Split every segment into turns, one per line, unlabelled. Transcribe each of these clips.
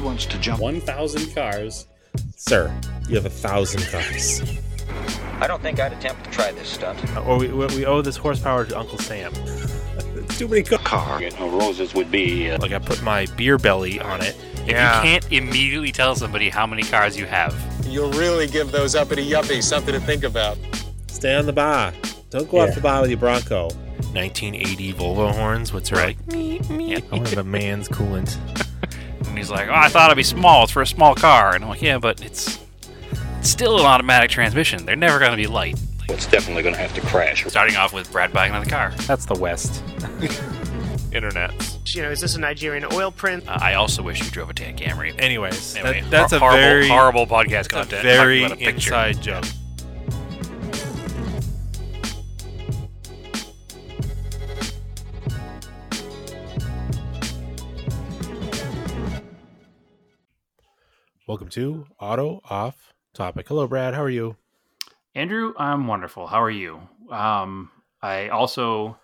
He wants to jump.
1,000 cars. Sir, you have a thousand cars.
I don't think I'd attempt to try this stunt.
Or we, we owe this horsepower to Uncle Sam.
Too many cars.
Car.
You know, roses would be. Uh,
Like I put my beer belly on it.
If you can't immediately tell somebody how many cars you have,
You'll really give those uppity yuppies something to think about.
Stay on the bar. Don't go off the bar with your Bronco.
1980 Volvo horns. What's right? I want to have a man's coolant.
and he's like, "Oh, I thought it'd be small. It's for a small car." And I'm like, "Yeah, but it's, it's still an automatic transmission. They're never going to be light."
it's definitely going to have to crash.
Starting off with Brad buying another car.
That's the West. Internet.
You know, is this a Nigerian oil print?
Uh, I also wish you drove a Tan Camry.
Anyways, that-
Anyway,
that's
hor-
a
horrible,
very
horrible podcast
that's a
content.
very
a
inside joke. Welcome to Auto Off Topic. Hello, Brad. How are you?
Andrew, I'm wonderful. How are you? Um, I also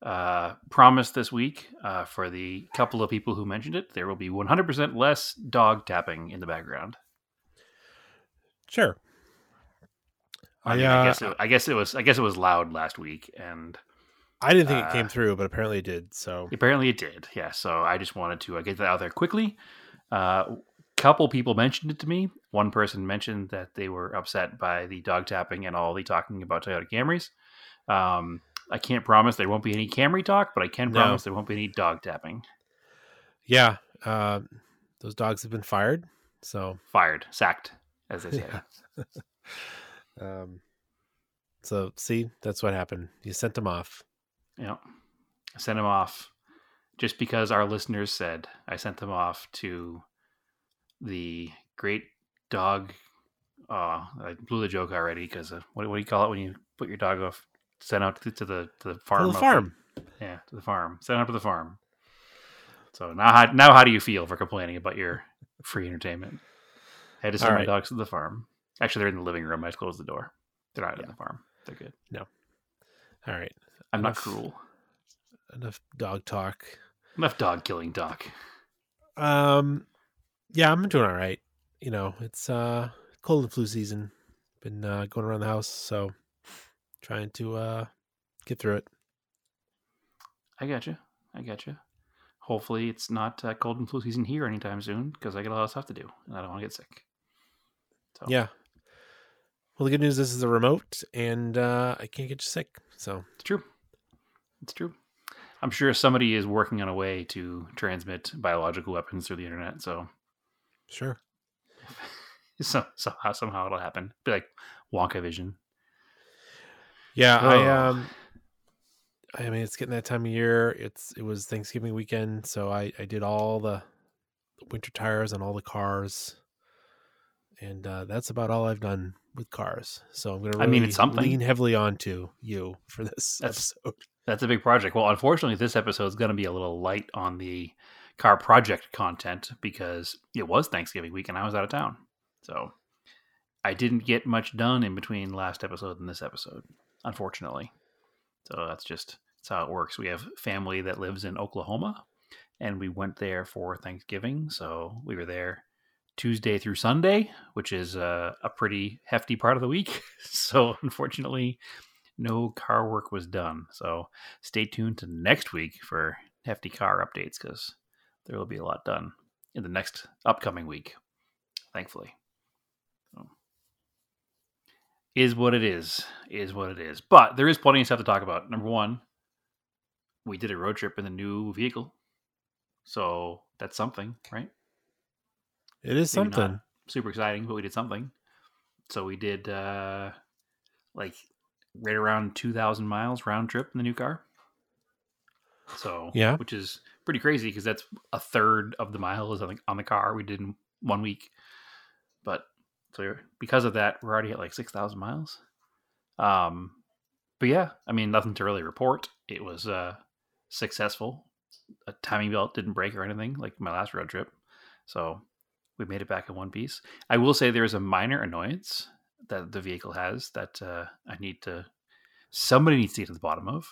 uh, promised this week uh, for the couple of people who mentioned it, there will be 100% less dog tapping in the background.
Sure.
I,
I,
mean, I
uh,
guess it, I guess it was I guess it was loud last week, and
I didn't think it
Uh,
came through, but apparently it did. So
apparently it did. Yeah, so I just wanted to uh, get that out there quickly. Uh, couple people mentioned it to me. One person mentioned that they were upset by the dog tapping and all the talking about Toyota Camrys. Um, I can't promise there won't be any Camry talk, but I can
No.
promise there won't be any dog tapping.
yeah, uh, those dogs have been fired. So
Fired, sacked, as they say.
Yeah. um, so see, that's what happened. You sent them off.
Yeah. I sent them off just because our listeners said I sent them off to the great dog. Uh, I blew the joke already because uh, what, what do you call it when you put your dog off, sent out to, to the to the farm?
To the
up-
farm.
yeah, to the farm. Sent out to the farm. So now, how, now how do you feel for complaining about your free entertainment? I had to send
All
my
right.
dogs to the farm. Actually, they're in the living room. I just closed the door. They're not
Yeah.
in the farm. They're good. No.
All right.
I'm not cruel.
Enough dog talk.
Enough dog killing talk.
Um, yeah, I'm doing all right. You know, it's uh cold and flu season. Been uh, going around the house, so trying to uh get through it.
I got you. I got you. Hopefully, it's not uh, cold and flu season here anytime soon because I got a lot of stuff to do and I don't want to get sick. So
Yeah. Well, the good news is this is a remote, and uh I can't get you sick. So
it's true. It's true. I'm sure somebody is working on a way to transmit biological weapons through the internet. So,
sure.
so somehow somehow it'll happen. Be like Wonka Vision.
Yeah, I
Oh.
um I mean it's getting that time of year. It's it was Thanksgiving weekend, so I I did all the winter tires on all the cars. And uh that's about all I've done with cars. So I'm going to
I mean, it's something.
lean heavily onto you for this
That's-
episode.
That's a big project. Well, unfortunately, this episode is going to be a little light on the car project content because it was Thanksgiving week and I was out of town. So I didn't get much done in between last episode and this episode, unfortunately. So that's just that's how it works. We have family that lives in Oklahoma and we went there for Thanksgiving. So we were there Tuesday through Sunday, which is uh, a pretty hefty part of the week. So unfortunately, no car work was done. So stay tuned to next week for hefty car updates because there will be a lot done in the next upcoming week, thankfully. So, is what it is, is what it is. But there is plenty of stuff to talk about. Number one, we did a road trip in the new vehicle. So that's something, right?
It is
Maybe
something.
super exciting, but we did something. So we did uh like right around 2000 miles round trip in the new car. So,
Yeah.
which is pretty crazy because that's a third of the miles on the, on the car we did in one week. But so because of that, we're already at like 6000 miles. Um but yeah, I mean nothing to really report. It was uh successful. A timing belt didn't break or anything like my last road trip. So we made it back in one piece. I will say there is a minor annoyance that the vehicle has that uh, I need to. Somebody needs to get to the bottom of.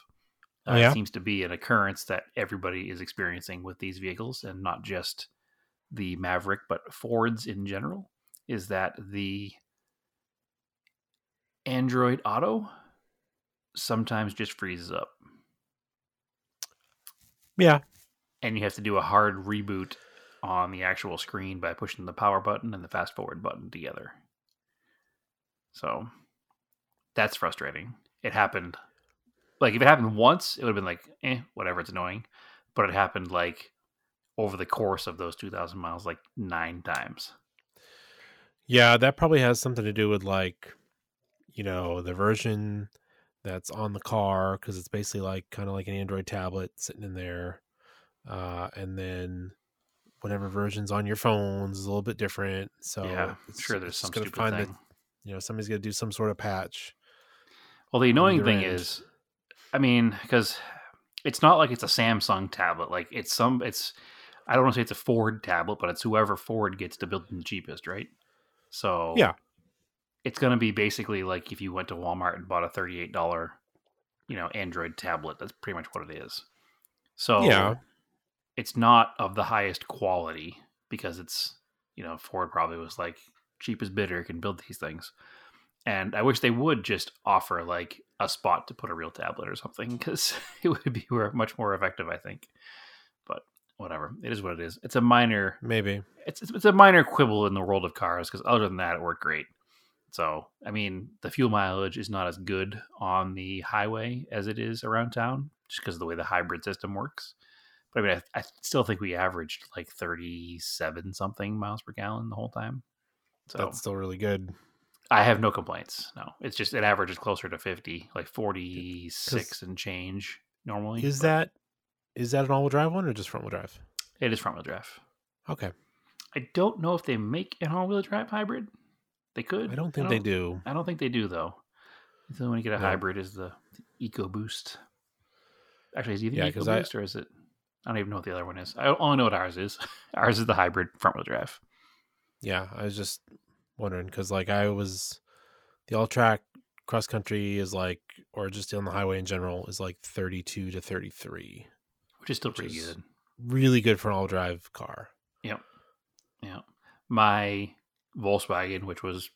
Uh,
yeah?
It seems to be an occurrence that everybody is experiencing with these vehicles, and not just the Maverick, but Fords in general, is that the Android Auto sometimes just freezes up.
Yeah.
And you have to do a hard reboot on the actual screen by pushing the power button and the fast forward button together. So that's frustrating. It happened like if it happened once, it would have been like, eh, whatever, it's annoying. But it happened like over the course of those two thousand miles, like nine times.
Yeah, that probably has something to do with like, you know, the version that's on the car because it's basically like kind of like an Android tablet sitting in there, uh, and then whatever version's on your phones is a little bit different. So
yeah,
it's,
sure, there's some stupid
find
thing.
that you know somebody's gonna do some sort of patch.
Well, the annoying thing
end.
is, I mean, because it's not like it's a Samsung tablet. Like it's some, it's I don't want to say it's a Ford tablet, but it's whoever Ford gets to build them the cheapest, right? So
Yeah.
it's going to be basically like if you went to Walmart and bought a thirty-eight dollar, you know, Android tablet. That's pretty much what it is. So
Yeah.
it's not of the highest quality because it's you know Ford probably was like cheapest bidder can build these things. And I wish they would just offer like a spot to put a real tablet or something because it would be much more effective, I think. But whatever, it is what it is. It's a minor,
Maybe.
it's it's, a minor quibble in the world of cars because other than that, it worked great. So I mean, the fuel mileage is not as good on the highway as it is around town, just because of the way the hybrid system works. But I mean, I, I still think we averaged like thirty-seven something miles per gallon the whole time. So
That's still really good.
I have no complaints. No, it's just it averages closer to fifty, like forty-six and change normally.
Is
but
that is that an all-wheel drive one or just front-wheel drive?
it is front-wheel drive?
Okay.
I don't know if they make an all-wheel drive hybrid. They could.
I don't think they do.
I don't think they do though. The only way to get a
No.
hybrid is the, the EcoBoost. Actually, is it
Yeah,
the
'cause I-
EcoBoost or is it? I don't even know what the other one is. I only know what ours is. Ours is the hybrid front-wheel drive.
Yeah, I was just wondering because like I was the Alltrack cross country is like or just on the highway in general is like 32 to 33.
which is still
Which
pretty
is-
good.
Really good for an all drive car.
Yep. Yeah. My Volkswagen, which was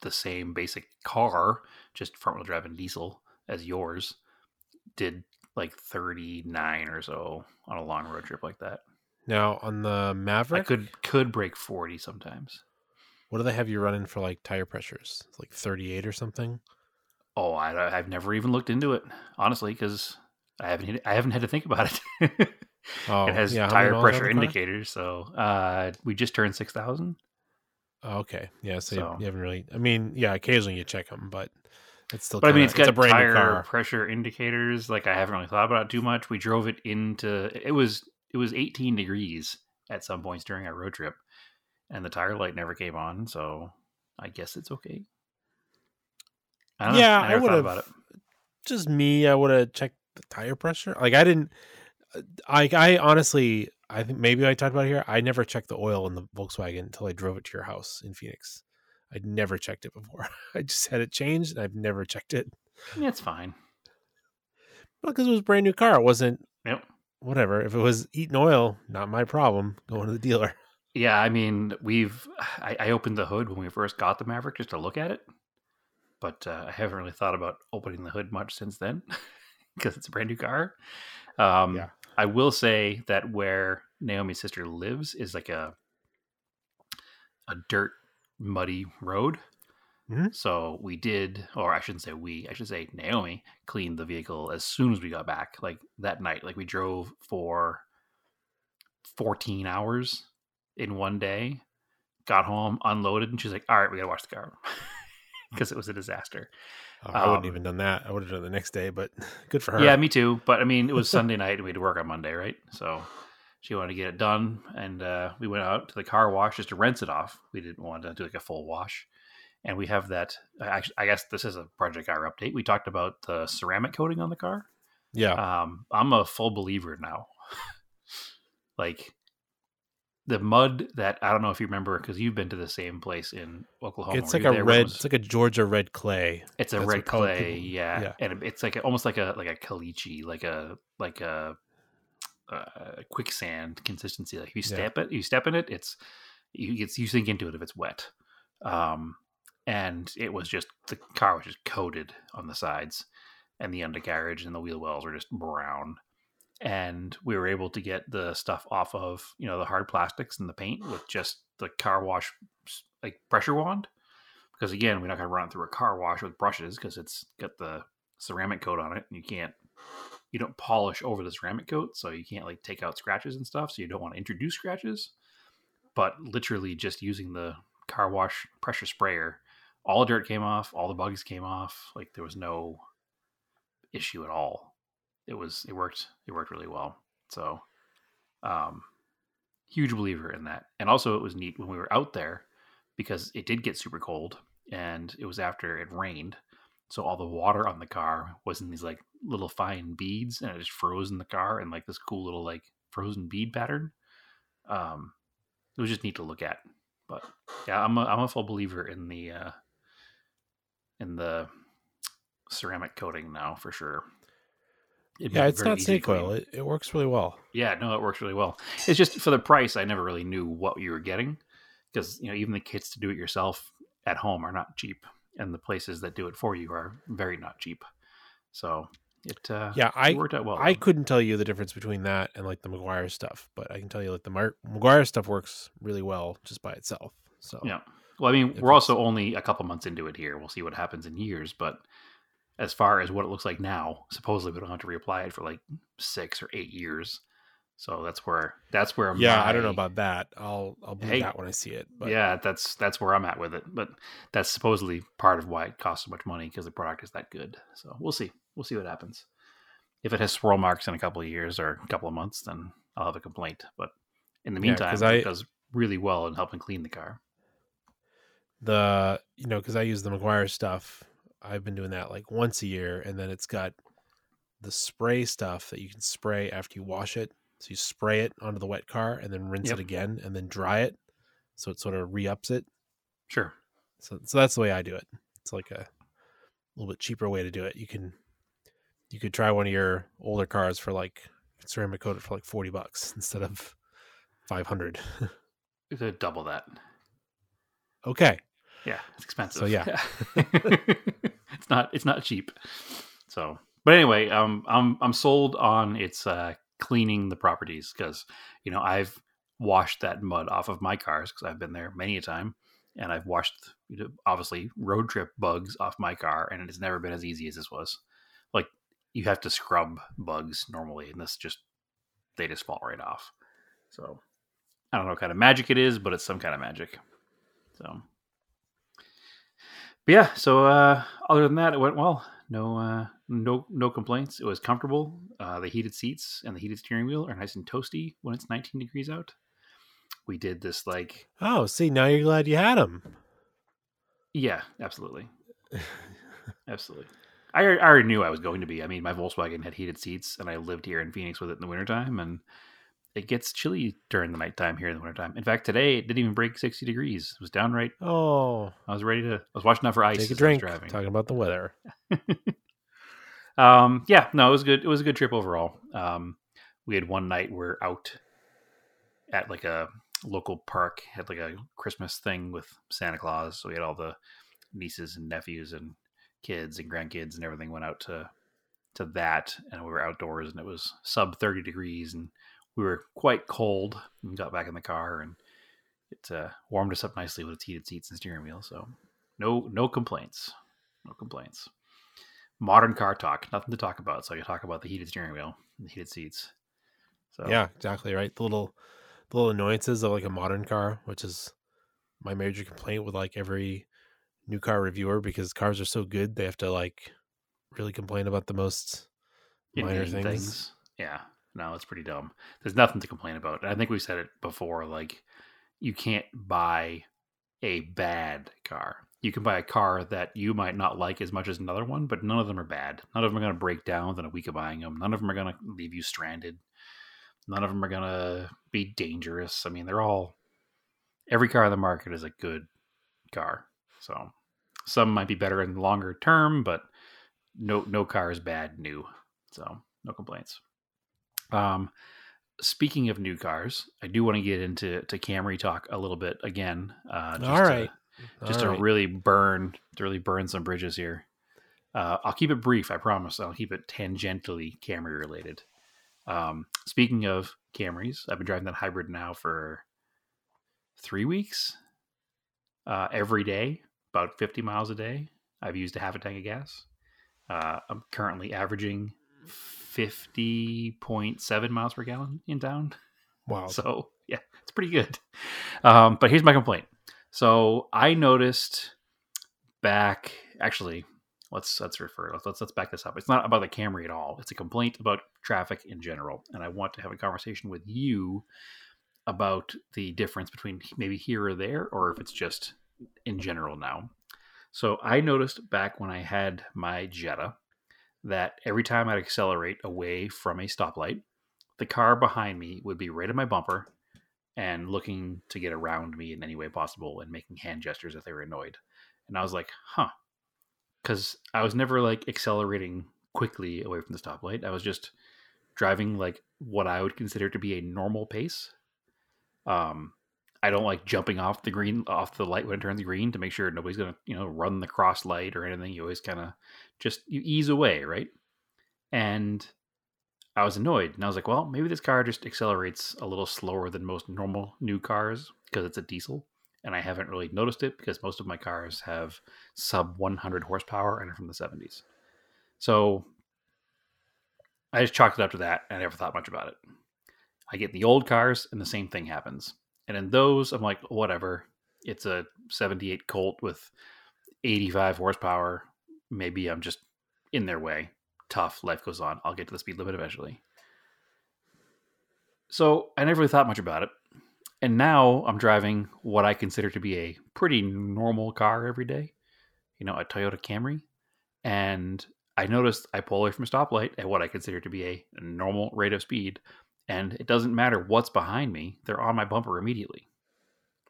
the same basic car, just front wheel drive and diesel as yours, did like 39 or so on a long road trip like that.
Now on the
I
Maverick,
could could break 40 sometimes.
What do they have you running for like tire pressures? Like 38 or something?
Oh, I, I've never even looked into it honestly because I haven't I haven't had to think about it.
Oh,
it has
yeah,
tire pressure indicators, so uh, we just turned six thousand.
Oh, okay. Yeah, so, you-
So-
you haven't really I mean, yeah, occasionally you check them, but it's still
But I mean,
kinda-
it's got
a brand
tire pressure indicators. Like I haven't really thought about it too much. We drove it into it was it was 18 degrees at some points during our road trip, and the tire light never came on. So I guess it's okay. I don't
Yeah,
know. I
I
never
would
thought
have
about it.
just me, I would have checked the tire pressure. Like I didn't. uh, I I honestly, I think maybe I talked about it here. I never checked the oil in the Volkswagen until I drove it to your house in Phoenix. I'd never checked it before. I just had it changed, and I've never checked it
Yeah, it's fine.
because it was a brand new car. It wasn't
Yep.
whatever. If it was eating oil, not my problem. Going to the dealer.
Yeah, I mean, we've I, I opened the hood when we first got the Maverick just to look at it, but uh, I haven't really thought about opening the hood much since then because it's a brand new car. Um,
Yeah.
I will say that where Naomi's sister lives is like a a dirt muddy road.
Mhm.
So we did, or I shouldn't say we, I should say Naomi cleaned the vehicle as soon as we got back, like that night. Like we drove for 14 hours in one day, got home, unloaded, and she's like, all right, we got to wash the car because it was a disaster.
Oh, I wouldn't
Um,
even done that. I would have done it the next day, but good for her.
Yeah, me too. But I mean, it was Sunday night and we had to work on Monday, right? So she wanted to get it done, and uh, we went out to the car wash just to rinse it off. We didn't want to do like a full wash, and we have that. Actually, I guess this is a Project Car update. We talked about the ceramic coating on the car.
yeah.
Um, I'm a full believer now. like the mud that I don't know if you remember because you've been to the same place in Oklahoma.
it's like a
there when it
red.
was-
It's like a Georgia red clay.
it's a
That's
red clay, yeah.
yeah.
and it's like a, almost like a like a caliche, like a like a uh, quicksand consistency. Like if you
Yeah.
step it, you step in it, it's you it's you sink into it if it's wet. Um, and it was just the car was just coated on the sides, and the undercarriage and the wheel wells were just brown. And we were able to get the stuff off of you know the hard plastics and the paint with just the car wash like pressure wand. Because again we're not going to run it through a car wash with brushes because it's got the ceramic coat on it and you can't you don't polish over the ceramic coat so you can't like take out scratches and stuff so you don't want to introduce scratches. But literally just using the car wash pressure sprayer all the dirt came off all the bugs came off like there was no issue at all it was it worked it worked really well. So um huge believer in that. And also it was neat when we were out there because it did get super cold and it was after it rained. So all the water on the car was in these like little fine beads and it just froze in the car in like this cool little like frozen bead pattern. Um it was just neat to look at. But yeah i'm a, I'm a full believer in the uh in the ceramic coating now for sure
Yeah, it's not oil. It, it works really well.
Yeah, no, it works really well. It's just for the price, I never really knew what you were getting because you know even the kits to do it yourself at home are not cheap, and the places that do it for you are very not cheap. So it uh,
Yeah, I
it worked out well.
I couldn't tell you the difference between that and like the McGuire stuff, but I can tell you like the Mar- McGuire stuff works really well just by itself. So
yeah. Well, I mean, we're also only a couple months into it here. We'll see what happens in years, but as far as what it looks like now, supposedly we don't have to reapply it for like six or eight years. So that's where that's where I'm.
yeah, I don't know about that. I'll I'll believe
Hey,
that when I see it. But
yeah, that's that's where I'm at with it. But that's supposedly part of why it costs so much money because the product is that good. So we'll see. We'll see what happens. If it has swirl marks in a couple of years or a couple of months, then I'll have a complaint. But in the
Yeah,
meantime,
'cause I-
it does really well in helping clean the car.
the you know because I use the McGuire stuff, I've been doing that like once a year, and then it's got the spray stuff that you can spray after you wash it. So you spray it onto the wet car and then rinse
Yep.
it again and then dry it, so it sort of re-ups it.
Sure.
So so that's the way I do it. It's like a little bit cheaper way to do it. You can you could try one of your older cars for like ceramic coat it for like forty bucks instead of five hundred.
We could double that.
okay.
Yeah, it's expensive.
So, yeah.
it's not it's not cheap. So, but anyway, um, I'm I'm sold on its uh, cleaning the properties because you know I've washed that mud off of my cars because I've been there many a time, and I've washed you know, obviously road trip bugs off my car, and it's never been as easy as this was. Like you have to scrub bugs normally, and this just they just fall right off. So I don't know what kind of magic it is, but it's some kind of magic. So but yeah, so uh, other than that, it went well. No, uh, no, no complaints. It was comfortable. Uh, the heated seats and the heated steering wheel are nice and toasty when it's 19 degrees out. We did this like,
Oh, see, now you're glad you had them.
yeah, absolutely, absolutely. I, I already knew I was going to be. I mean, my Volkswagen had heated seats, and I lived here in Phoenix with it in the wintertime, and it gets chilly during the nighttime here in the wintertime. In fact, today it didn't even break 60 degrees. It was downright.
Oh,
I was ready to. I was watching out for ice.
take a
as I was
drink.
driving.
Talking about the weather.
um yeah no it was good it was a good trip overall um we had one night we're out at like a local park had like a christmas thing with santa claus so we had all the nieces and nephews and kids and grandkids and everything went out to to that and we were outdoors and it was sub 30 degrees and we were quite cold we got back in the car and it uh, warmed us up nicely with its heated seats and steering wheel so no no complaints no complaints modern car talk. Nothing to talk about. So I can talk about the heated steering wheel and the heated seats. So
Yeah, exactly right. The little, the little annoyances of like a modern car, which is my major complaint with like every new car reviewer because cars are so good they have to like really complain about the most minor
inane
things.
Yeah. No, it's pretty dumb. There's nothing to complain about. I think we said it before. Like, you can't buy a bad car. You can buy a car that you might not like as much as another one, but none of them are bad. None of them are going to break down within a week of buying them. None of them are going to leave you stranded. None of them are going to be dangerous. I mean, they're all every car on the market is a good car. So some might be better in the longer term, but no no car is bad new. So no complaints. Um, speaking of new cars, I do want to get into to Camry talk a little bit again. Uh, just
All
to- just
All
to
right.
really burn to really burn some bridges here. Uh, I'll keep it brief, I promise. I'll keep it tangentially Camry related. Um, speaking of Camrys, I've been driving that hybrid now for three weeks. Uh, every day, about 50 miles a day. I've used a half a tank of gas. Uh, I'm currently averaging 50.7 miles per gallon in town.
wow.
So yeah, it's pretty good. Um, but here's my complaint. So I noticed back actually let's let's refer let's, let's let's back this up. It's not about the Camry at all. It's a complaint about traffic in general, and I want to have a conversation with you about the difference between maybe here or there, or if it's just in general now. So I noticed back when I had my Jetta that every time I'd accelerate away from a stoplight, the car behind me would be right at my bumper and looking to get around me in any way possible and making hand gestures if they were annoyed. And I was like, huh. Because I was never like accelerating quickly away from the stoplight. I was just driving like what I would consider to be a normal pace. Um, I don't like jumping off the green off the light when it turns green to make sure nobody's gonna you know run the cross light or anything. You always kind of just you ease away, right? And I was annoyed, and I was like, well, maybe this car just accelerates a little slower than most normal new cars because it's a diesel, and I haven't really noticed it because most of my cars have sub 100 horsepower and are from the 70s. So I just chalked it up to that, and I never thought much about it. I get the old cars, and the same thing happens. And in those, I'm like, whatever. It's a 78 Colt with 85 horsepower. Maybe I'm just in their way. Tough. Life goes on. I'll get to the speed limit eventually. So I never really thought much about it. And now I'm driving what I consider to be a pretty normal car every day. You know, a Toyota Camry. And I noticed I pull away from a stoplight at what I consider to be a normal rate of speed. And it doesn't matter what's behind me, they're on my bumper immediately.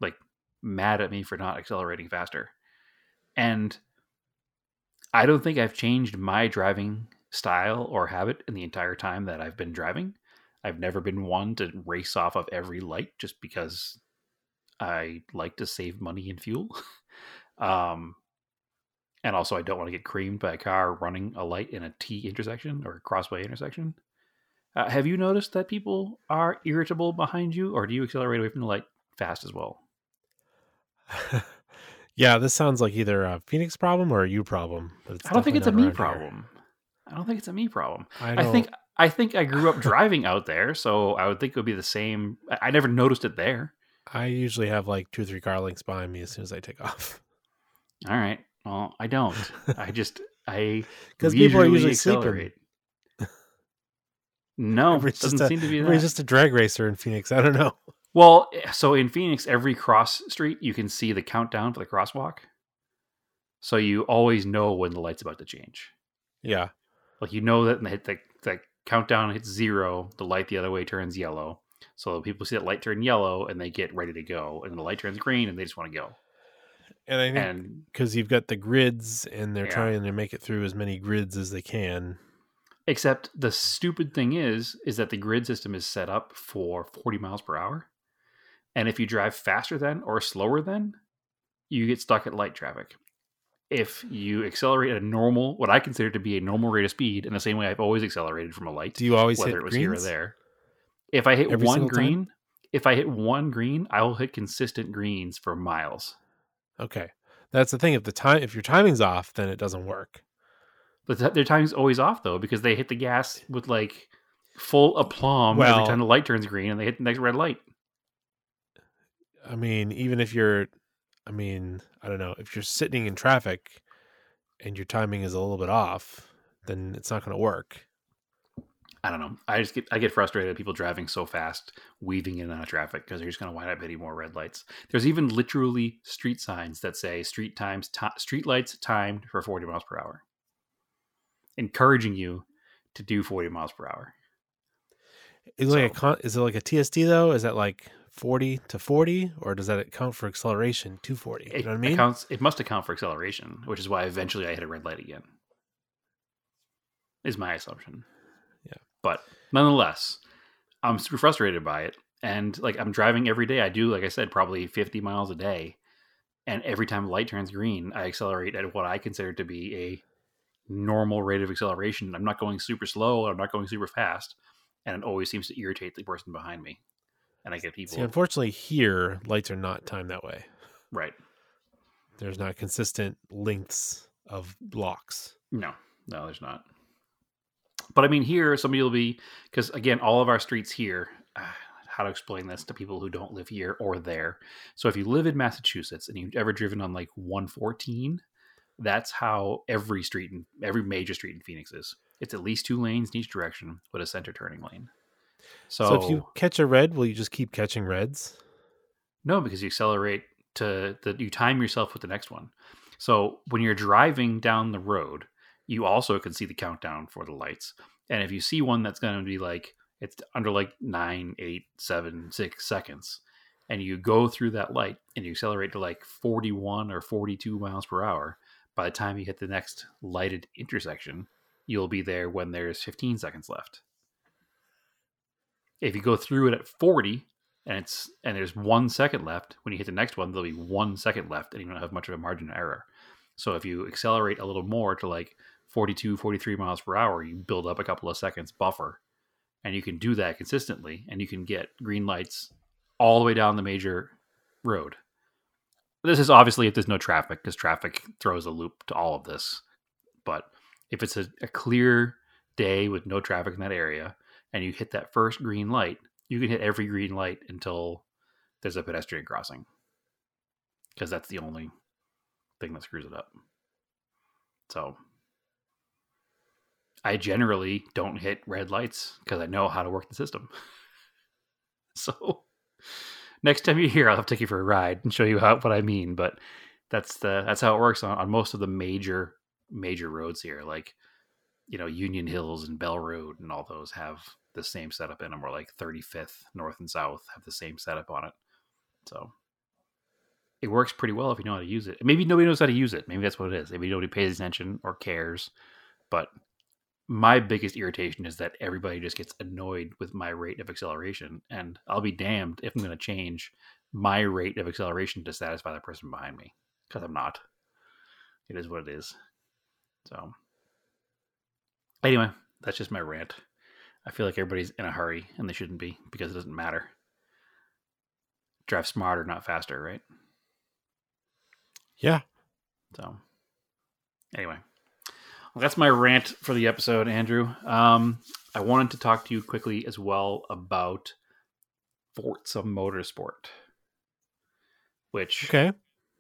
Like, mad at me for not accelerating faster. And I don't think I've changed my driving style or habit in the entire time that I've been driving. I've never been one to race off of every light just because I like to save money and fuel. um, and also, I don't want to get creamed by a car running a light in a T intersection or a crossway intersection. Uh, have you noticed that people are irritable behind you, or do you accelerate away from the light fast as well?
yeah, this sounds like either a Phoenix problem or a you problem. But
I don't think it's a me
around here.
problem. I don't think it's a me problem.
I,
I think I think I grew up driving out there, so I would think it would be the same. I, never noticed it there.
I usually have like two or three car links behind me as soon as I take off.
All right. Well, I don't. I just I
because people are usually sleeping.
No,
Everybody's
doesn't
a-
seem to be that.
just a drag racer in Phoenix. I don't know.
Well, eh, so in Phoenix, every cross street you can see the countdown for the crosswalk, so you always know when the light's about to change.
Yeah.
Like you know that when they hit the, countdown hits zero, the light the other way turns yellow. So people see that light turn yellow and they get ready to go, and the light turns green and they just want to go.
And I think
And
because you've got the grids and they're
Yeah.
trying to make it through as many grids as they can.
Except the stupid thing is, is that the grid system is set up for 40 miles per hour, and if you drive faster than or slower than, you get stuck at light traffic. If you accelerate at a normal, what I consider to be a normal rate of speed, in the same way I've always accelerated from a light,
Do you always
whether
hit
it was
greens?
here or there. If I hit
Every
one
single time?
green, if I hit one green, I will hit consistent greens for miles.
Okay. That's the thing. If the time if your timing's off, then it doesn't work.
But th- their timing's always off though because they hit the gas with like full aplomb
Well-
every time the light turns green and they hit the next red light.
I mean, even if you're I mean, I don't know, if you're sitting in traffic and your timing is a little bit off, then it's not gonna work.
I don't know. I just get I get frustrated at people driving so fast, weaving in and out of traffic because they're just going to wind up hitting more red lights. There's even literally street signs that say street times ti street lights timed for 40 miles per hour, encouraging you to do 40 miles per hour.
Is it like a con- is it like a TSD though? Is that like forty to forty, or does that account for acceleration to forty? You know what I mean?
accounts. It must account for acceleration, which is why eventually I hit a red light again. Is my assumption.
Yeah.
But nonetheless, I'm super frustrated by it. And like I'm driving every day. I do, like I said, probably 50 miles a day. And every time the light turns green, I accelerate at what I consider to be a normal rate of acceleration. I'm not going super slow. I'm not going super fast. And it always seems to irritate the person behind me. And I get people.
See, unfortunately, here lights are not timed that way.
right.
There's not consistent lengths of blocks.
No, no, there's not. But I mean, here somebody will be because again, all of our streets here. Uh, how to explain this to people who don't live here or there? So if you live in Massachusetts and you've ever driven on like 114, that's how every street in every major street in Phoenix is. It's at least two lanes in each direction with a center turning lane. So,
So, if you catch a red, will you just keep catching reds?
No, because you accelerate to the you time yourself with the next one. So when you're driving down the road, you also can see the countdown for the lights. And if you see one that's going to be like it's under like nine, eight, seven, six seconds, and you go through that light and you accelerate to like 41 or 42 miles per hour, by the time you hit the next lighted intersection, you'll be there when there's 15 seconds left. If you go through it at 40 and it's and there's one second left, when you hit the next one, there'll be one second left and you don't have much of a margin of error. So if you accelerate a little more to like 42, 43 miles per hour, you build up a couple of seconds buffer. And you can do that consistently and you can get green lights all the way down the major road. This is obviously if there's no traffic, because traffic throws a loop to all of this. But if it's a, a clear day with no traffic in that area and you hit that first green light, you can hit every green light until there's a pedestrian crossing. Because that's the only thing that screws it up. So I generally don't hit red lights because I know how to work the system. so next time you're here, I'll have to take you for a ride and show you how what I mean. But that's the that's how it works on, on most of the major major roads here. Like you know Union Hills and Bell Road and all those have the same setup in them. Or like 35th North and South have the same setup on it. So it works pretty well if you know how to use it. Maybe nobody knows how to use it. Maybe that's what it is. Maybe nobody pays attention or cares. But my biggest irritation is that everybody just gets annoyed with my rate of acceleration. And I'll be damned if I'm going to change my rate of acceleration to satisfy the person behind me because I'm not. It is what it is. So, anyway, that's just my rant. I feel like everybody's in a hurry and they shouldn't be because it doesn't matter. Drive smarter, not faster, right?
Yeah.
So, anyway, well, that's my rant for the episode, Andrew. Um, I wanted to talk to you quickly as well about Forza Motorsport, which
Okay.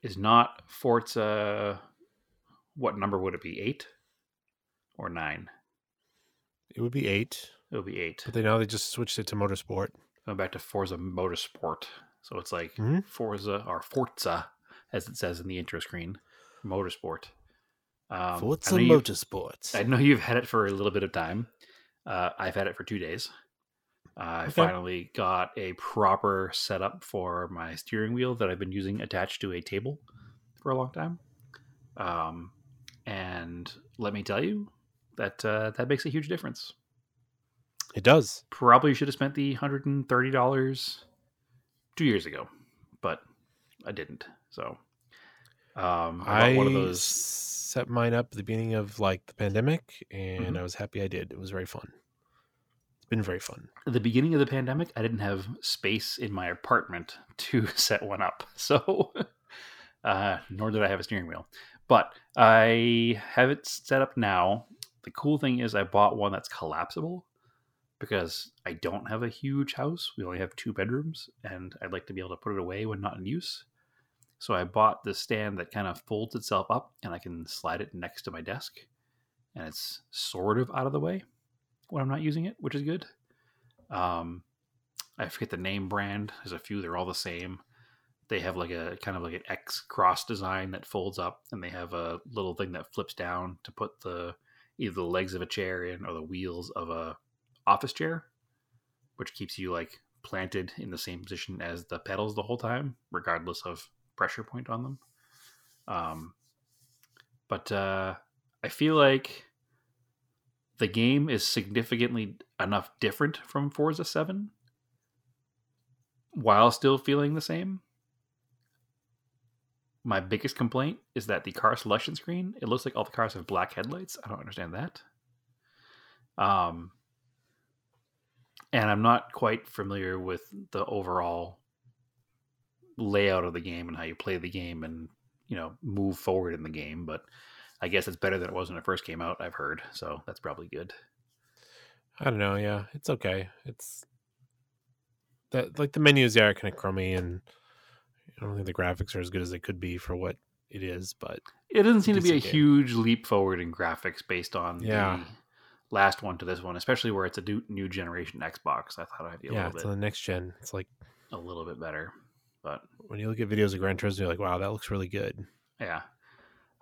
is not Forza. What number would it be? Eight or nine?
It would be eight,
It would be eight.
but they now they just switched it to motorsport.
Going back to Forza Motorsport, so it's like
Mhm.
Forza or Forza, as it says in the intro screen, Motorsport. Um,
Forza
you- I know you've had it for a little bit of time. Uh, I've had it for two days. Uh, I finally got a proper setup for my steering wheel that I've been using attached to a table for a long time. Um, and let me tell you that uh, that makes a huge difference.
It does.
Probably should have spent the hundred and thirty dollars two years ago, but I didn't. So um, I
I
one of those.
set mine up at the beginning of like the pandemic, and
Mhm.
I was happy I did. It was very fun. It's been very fun.
at the beginning of the pandemic, I didn't have space in my apartment to set one up. So, uh, nor did I have a steering wheel. But I have it set up now. The cool thing is, I bought one that's collapsible because I don't have a huge house. We only have two bedrooms, and I'd like to be able to put it away when not in use. So I bought the stand that kind of folds itself up, and I can slide it next to my desk, and it's sort of out of the way when I'm not using it, which is good. Um, I forget the name brand. There's a few. They're all the same. They have like a kind of like an X cross design that folds up, and they have a little thing that flips down to put the either the legs of a chair in or the wheels of a office chair, which keeps you like planted in the same position as the pedals the whole time, regardless of pressure point on them. Um, but uh, I feel like the game is significantly enough different from Forza 7 while still feeling the same. My biggest complaint is that the car selection screen, it looks like all the cars have black headlights. I don't understand that. Um and I'm not quite familiar with the overall layout of the game and how you play the game and you know move forward in the game, but I guess it's better than it was when it first came out. I've heard, so that's probably good.
I don't know. Yeah, it's okay. It's that like the menus are kind of crummy, and I don't think the graphics are as good as they could be for what it is. But
It doesn't seem to be a
game.
huge leap forward in graphics based on
Yeah.
the last one to this one, especially where it's a new, new generation Xbox. I thought I'd be a
yeah,
little
it's
bit
on the next gen. It's like
a little bit better, but
when you look at videos of Gran Turismo, you're like, wow, that looks really good.
Yeah.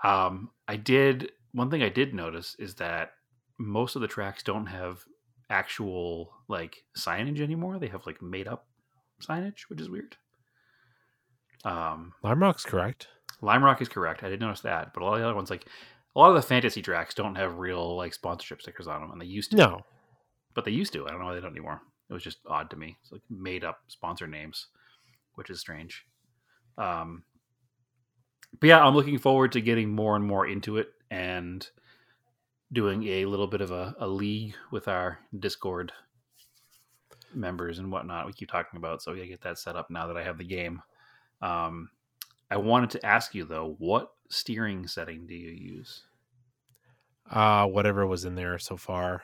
Um, I did one thing I did notice is that most of the tracks don't have actual like signage anymore. They have like made up signage, which is weird. Um,
Lime Rock's correct.
Lime Rock is correct. I did notice that, but all the other ones, like a lot of the fantasy tracks, don't have real like sponsorship stickers on them, and they used to.
No,
but they used to. I don't know why they don't anymore. It was just odd to me. It's like made up sponsor names, which is strange. Um, but yeah, I'm looking forward to getting more and more into it and doing a little bit of a, a league with our Discord members and whatnot. We keep talking about, so yeah, get that set up now that I have the game. Um, I wanted to ask you though, what steering setting do you use?
uh, whatever was in there so far.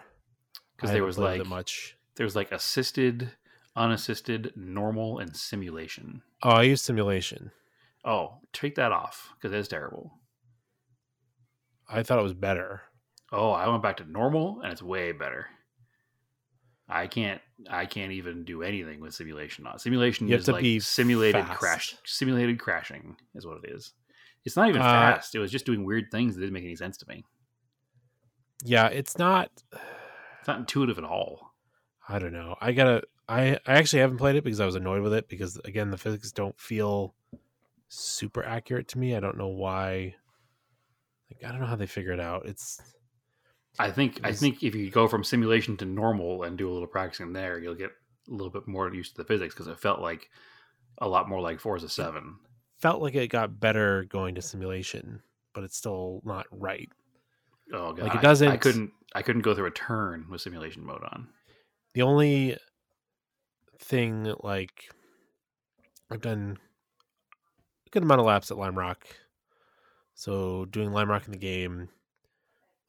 Because there was like
much.
there was like assisted, unassisted, normal, and simulation.
Oh, I use simulation.
Oh, take that off because it's terrible.
I thought it was better.
Oh, I went back to normal and it's way better. I can't I can't even do anything with simulation on. Simulation
You
is
to
like
be
simulated
fast.
crash simulated crashing is what it is. It's not even
Uh,
fast. It was just doing weird things that didn't make any sense to me.
Yeah, it's not.
It's not intuitive at all.
I don't know. I gotta. I I actually haven't played it because I was annoyed with it because again the physics don't feel super accurate to me. I don't know why. Like I don't know how they figure it out. It's
I think I think if you go from simulation to normal and do a little practicing there, you'll get a little bit more used to the physics because it felt like a lot more like Forza Seven.
felt like it got better going to simulation, but it's still not right.
Oh god,
Like, it
I- I
doesn't- I
couldn't. I couldn't go through a turn with simulation mode on.
The only thing like I've done a good amount of laps at Lime Rock. So doing Lime Rock in the game,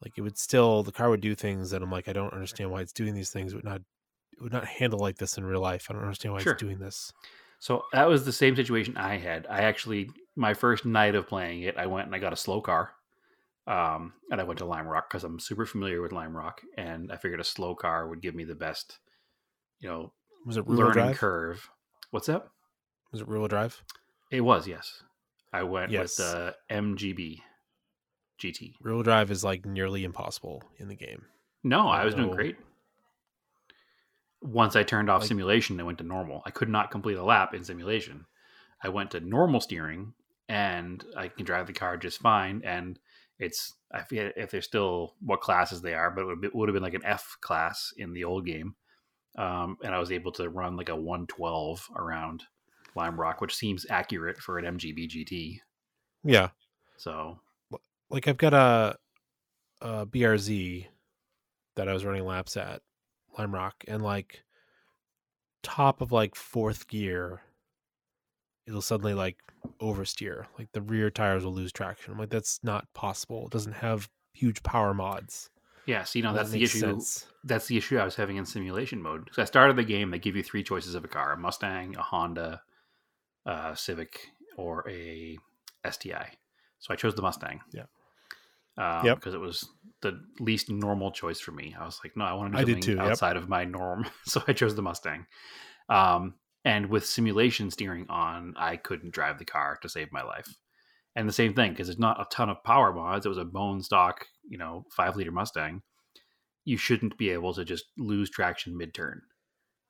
like it would still the car would do things that I'm like, I don't understand why it's doing these things. Would not it would not handle like this in real life. I don't understand why
Sure.
it's doing this.
So that was the same situation I had. I actually, my first night of playing it, I went and I got a slow car. Um, and I went to Lime Rock because I'm super familiar with Lime Rock, and I figured a slow car would give me the best, you know,
Was it wheel
learning
drive?
curve. What's that?
Was it wheel drive?
It was yes. I went
Yes.
with the MGB GT.
Wheel drive is like nearly impossible in the game.
No,
I
I was doing great. Once I turned off
Like-
simulation, I went to normal. I could not complete a lap in simulation. I went to normal steering, and I can drive the car just fine. And it's I forget if they're still what classes they are, but it would have been like an F class in the old game. Um, and I was able to run like a 112 around Lime Rock, which seems accurate for an MGB GT.
Yeah.
So
like I've got a, a BRZ that I was running laps at Lime Rock, and like top of like fourth gear, it'll suddenly like oversteer. Like the rear tires will lose traction. I'm like, that's not possible. It doesn't have huge power mods.
Yeah, see, now
That
that's the issue.
sense.
that's the issue I was having in simulation mode. So I started the game, they give you three choices of a car: a Mustang, a Honda, a Civic, or a STI. So I chose the Mustang.
Yeah.
Um,
Yep.
Because it was the least normal choice for me. I was like, no, I want to do something
too, yep.
outside of my norm. so I chose the Mustang. Um, and with simulation steering on, I couldn't drive the car to save my life. And the same thing, because it's not a ton of power mods. It was a bone stock, you know, five liter Mustang you shouldn't be able to just lose traction mid turn,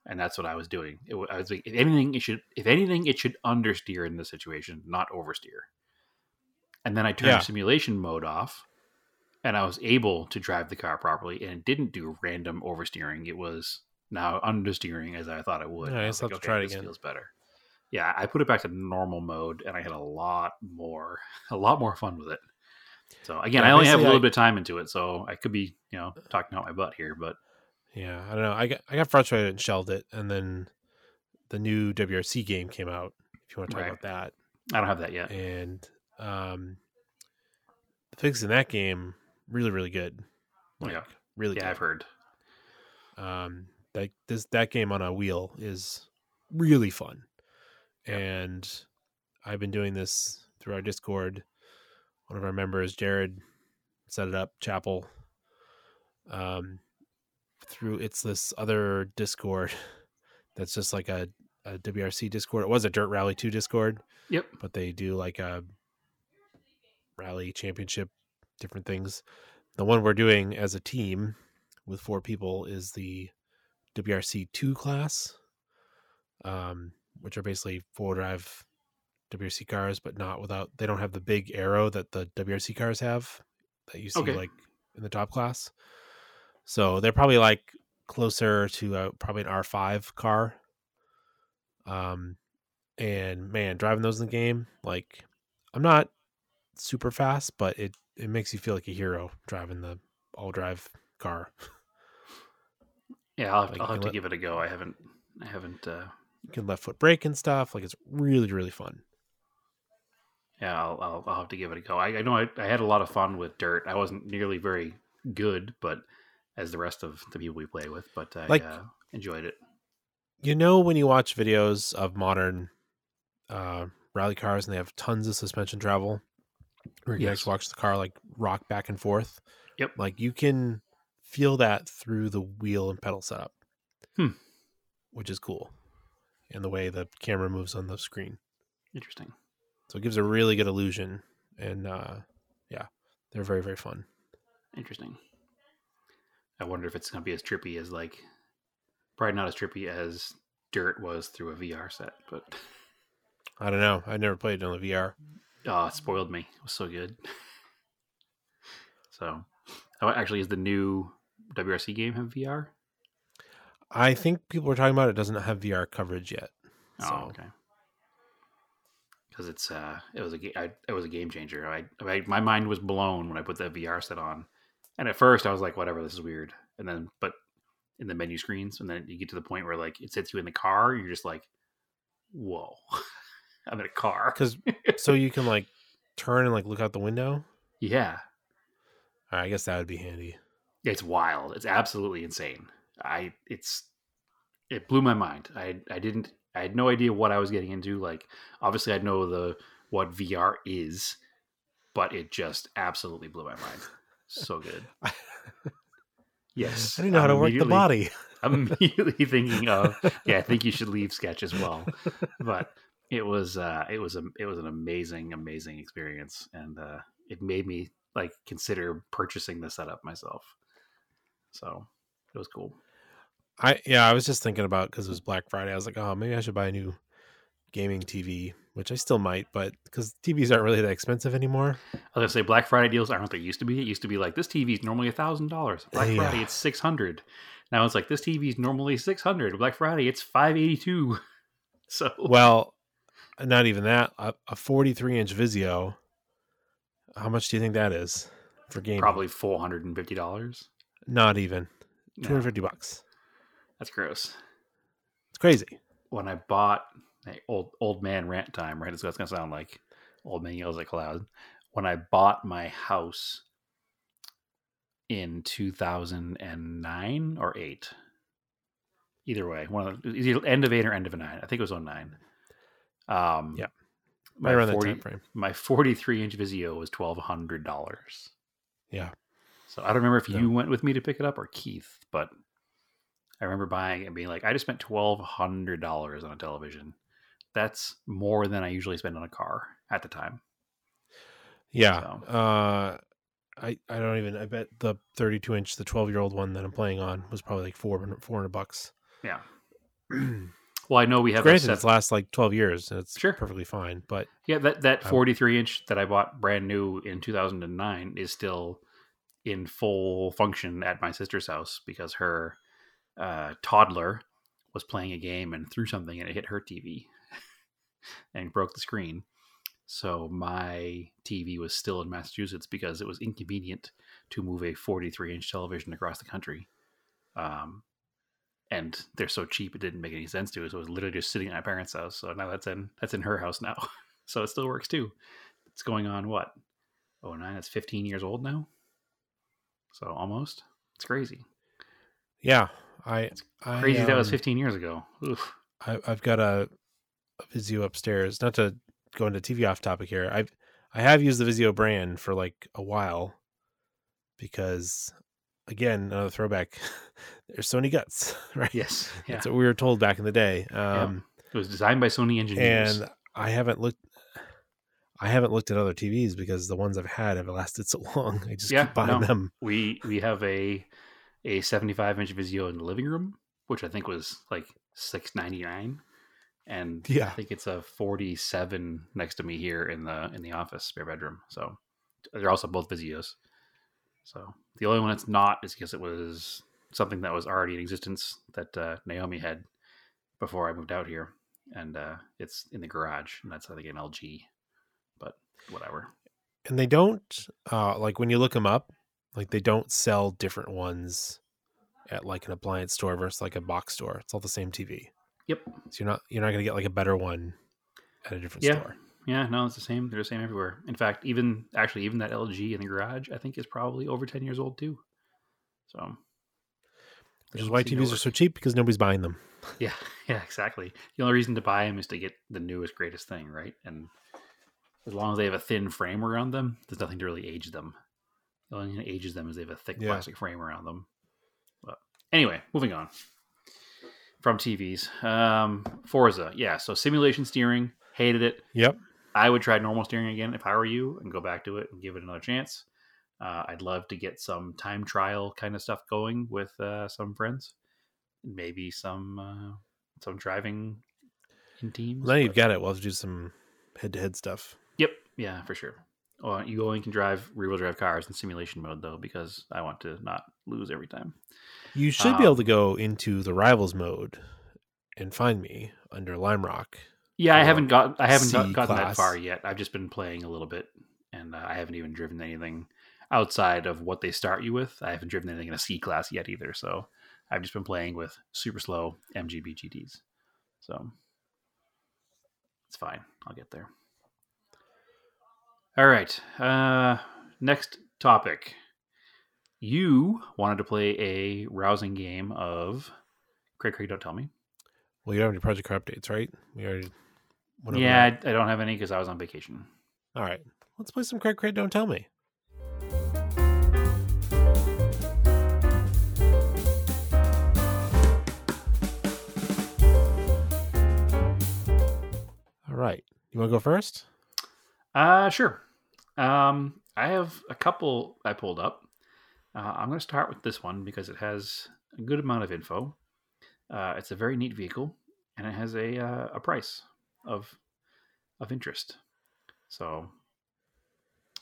and that's what I was doing. It, I was like, if anything, it should, if anything, it should understeer in this situation, not oversteer. And then I turned
Yeah.
simulation mode off, and I was able to drive the car properly, and it didn't do random oversteering. It was now understeering as I thought it would.
Yeah,
And
I
was
just have to try it again."
Feels better. Yeah, I put it back to normal mode, and I had a lot more, a lot more fun with it. So again,
Yeah,
I only have a little
I-
bit of time into it, so I could be, you know, talking out my butt here, but
Yeah, I don't know. I got I got frustrated and shelved it, and then the new WRC game came out. If you want to talk
Right.
about that,
I don't have that yet.
and um, the physics in that game really really good. Like
Yeah.
really
Yeah,
good.
I've heard.
um that this that game on a wheel is really fun and i've been doing this through our discord. One of our members jared set it up chapel um through it's this other discord that's just like a, a wrc discord. It was a dirt rally 2 discord
Yep.
but they do like a rally championship different things. The one we're doing as a team with four people is the WRC2 class, um, which are basically four drive WRC cars, but not without, they don't have the big aero that the WRC cars have that you see
Okay.
like in the top class. So they're probably like closer to uh, probably an R5 car. Um, and man, driving those in the game, like I'm not super fast, but it, it makes you feel like a hero driving the all drive car.
Yeah, I'll,
Like,
I'll have to
let-
give it a go. I haven't, I haven't. uh
You can left foot brake and stuff. Like it's really, really fun.
Yeah, I'll, I'll, I'll have to give it a go. I, I know I, I had a lot of fun with dirt. I wasn't nearly very good, but as the rest of the people we play with, but I
Like-
uh, enjoyed it.
You know when you watch videos of modern uh, rally cars and they have tons of suspension travel, where you can
Yes.
actually watch the car like rock back and forth.
Yep.
Like you can feel that through the wheel and pedal setup,
Hmm.
which is cool, and the way the camera moves on the screen.
Interesting.
So it gives a really good illusion, and uh, yeah, they're very, very fun.
Interesting. I wonder if it's going to be as trippy as like, probably not as trippy as Dirt was through a VR set, but
I don't know. I never played it on the VR.
oh, it spoiled me. It was so good. so, oh, actually, is the new WRC game have VR?
I think people were talking about it doesn't have VR coverage yet. So
Oh, okay. Because it's uh, it was a ga- it was a game changer. I, I my mind was blown when I put that VR set on, and at first I was like, whatever, this is weird. And then, but in the menu screens, and then you get to the point where like it sets you in the car, you're just like, whoa, I'm in a car.
because so you can like turn and like look out the window.
Yeah,
right, I guess that would be handy.
it's wild. It's absolutely insane. I it's it blew my mind. I I didn't I had no idea what I was getting into. Like obviously I know the what VR is, but it just absolutely blew my mind. So good. Yes.
I didn't know how to work the body.
I'm immediately thinking of yeah, I think you should leave sketch as well. But it was uh it was a it was an amazing, amazing experience. And uh it made me like consider purchasing the setup myself. So it was cool.
I yeah, I was just thinking about because it was Black Friday. I was like, oh, maybe I should buy a new gaming TV, which I still might, but because TVs aren't really that expensive anymore.
I was gonna say Black Friday deals aren't what they used to be. It used to be like this TV is normally a thousand dollars. Black
Yeah.
Friday it's six hundred. Now it's like this TV is normally six hundred. Black Friday it's five eighty two. So
Well, uh, not even that. A, a 43 inch Vizio. How much do you think that is for gaming?
probably four hundred and fifty dollars.
not even 250 bucks.
That's gross.
It's crazy.
When I bought hey, old old man rant time, right? That's what it's gonna sound like. Old man yells at cloud. When I bought my house in two thousand and nine or eight. Either way, one of the end of eight or end of a nine. I think it was on nine. Um,
Yeah.
my
Right around that
40
time frame.
my 43 inch Vizio was twelve hundred dollars.
Yeah.
So I don't remember if
Yeah.
you went with me to pick it up or Keith, but I remember buying it and being like, I just spent twelve hundred dollars on a television. That's more than I usually spend on a car at the time.
Yeah.
So-
Uh, I I don't even. I bet the 32 inch, the 12 year old one that I'm playing on was probably like 400 400 bucks.
Yeah. Well, I know we have
Granted,
set-
it's last like 12 years and it's
Sure.
perfectly fine. But
yeah that that
Um,
43 inch that I bought brand new in 2009 is still in full function at my sister's house because her uh, toddler was playing a game and threw something and it hit her TV and broke the screen. So my TV was still in Massachusetts because it was inconvenient to move a 43 inch television across the country. Um, and they're so cheap it didn't make any sense to. So it was literally just sitting at my parents' house. So now that's in that's in her house now. so it still works too. It's going on what? Oh nine, that's 15 years old now. So almost. It's crazy.
Yeah, I, I
Crazy that was
um,
15 years ago. Oof.
I, I've got a, a Vizio upstairs. Not to go into TV off topic here. I've I have used the Vizio brand for like a while because, again, another throwback. There's Sony guts, right?
Yes. Yeah.
That's what we were told back in the day. Um,
It was designed by Sony engineers.
and I haven't looked. I haven't looked at other TVs because the ones I've had have lasted so long. I just
Yeah,
keep buying
no.
them.
we we have a a 75 inch Vizio in the living room, which I think was like 6.99, and
Yeah.
I think it's a 47 next to me here in the in the office spare bedroom. So they're also both Vizios. So the only one that's not is because it was something that was already in existence that uh, Naomi had before I moved out here, and uh, it's in the garage, and that's I think an LG, but whatever.
and they don't uh like when you look them up like they don't sell different ones at like an appliance store versus like a box store it's all the same tv
Yep.
so you're not you're not gonna get like a better one at a different
Yeah.
store
Yeah, no, it's the same. They're the same everywhere. In fact, even actually, even that LG in the garage, I think is probably over ten years old too. So,
which is why tvs are so cheap because nobody's buying them
Yeah, yeah, exactly. The only reason to buy them is to get the newest, greatest thing, right? And as long as they have a thin frame around them, there's nothing to really age them. The only thing that ages them is they have a thick
Yeah.
plastic frame around them. But anyway, moving on from TVs. Um, Forza, yeah. So simulation steering, hated it.
yep
I would try normal steering again if I were you and go back to it and give it another chance. Uh, I'd love to get some time trial kind of stuff going with uh, some friends, maybe some uh, some driving in teams.
now you've got it we'll have to do some head-to-head stuff
Yep, yeah, for sure. Well, you only can drive rear-wheel drive cars in simulation mode though, because I want to not lose every time.
you should be able
Um,
to go into the rivals mode and find me under lime rock
Yeah, I haven't got I haven't
C
gotten that far yet. I've just been playing a little bit, and uh, I haven't even driven anything outside of what they start you with. I haven't driven anything in a C class yet either. So I've just been playing with super slow MGB GTs. So it's fine. I'll get there. All right. Uh, next topic. You wanted to play a rousing game of Craig Craig. Don't tell me.
well you don't have any project car updates right we already
Yeah. I, I don't have any because I was on vacation.
all right let's play some craig craig don't tell me all right you want to go first
Uh, sure. Um, I have a couple I pulled up. Uh, I'm going to start with this one because it has a good amount of info. Uh, it's a very neat vehicle, and it has a uh, a price of of interest. So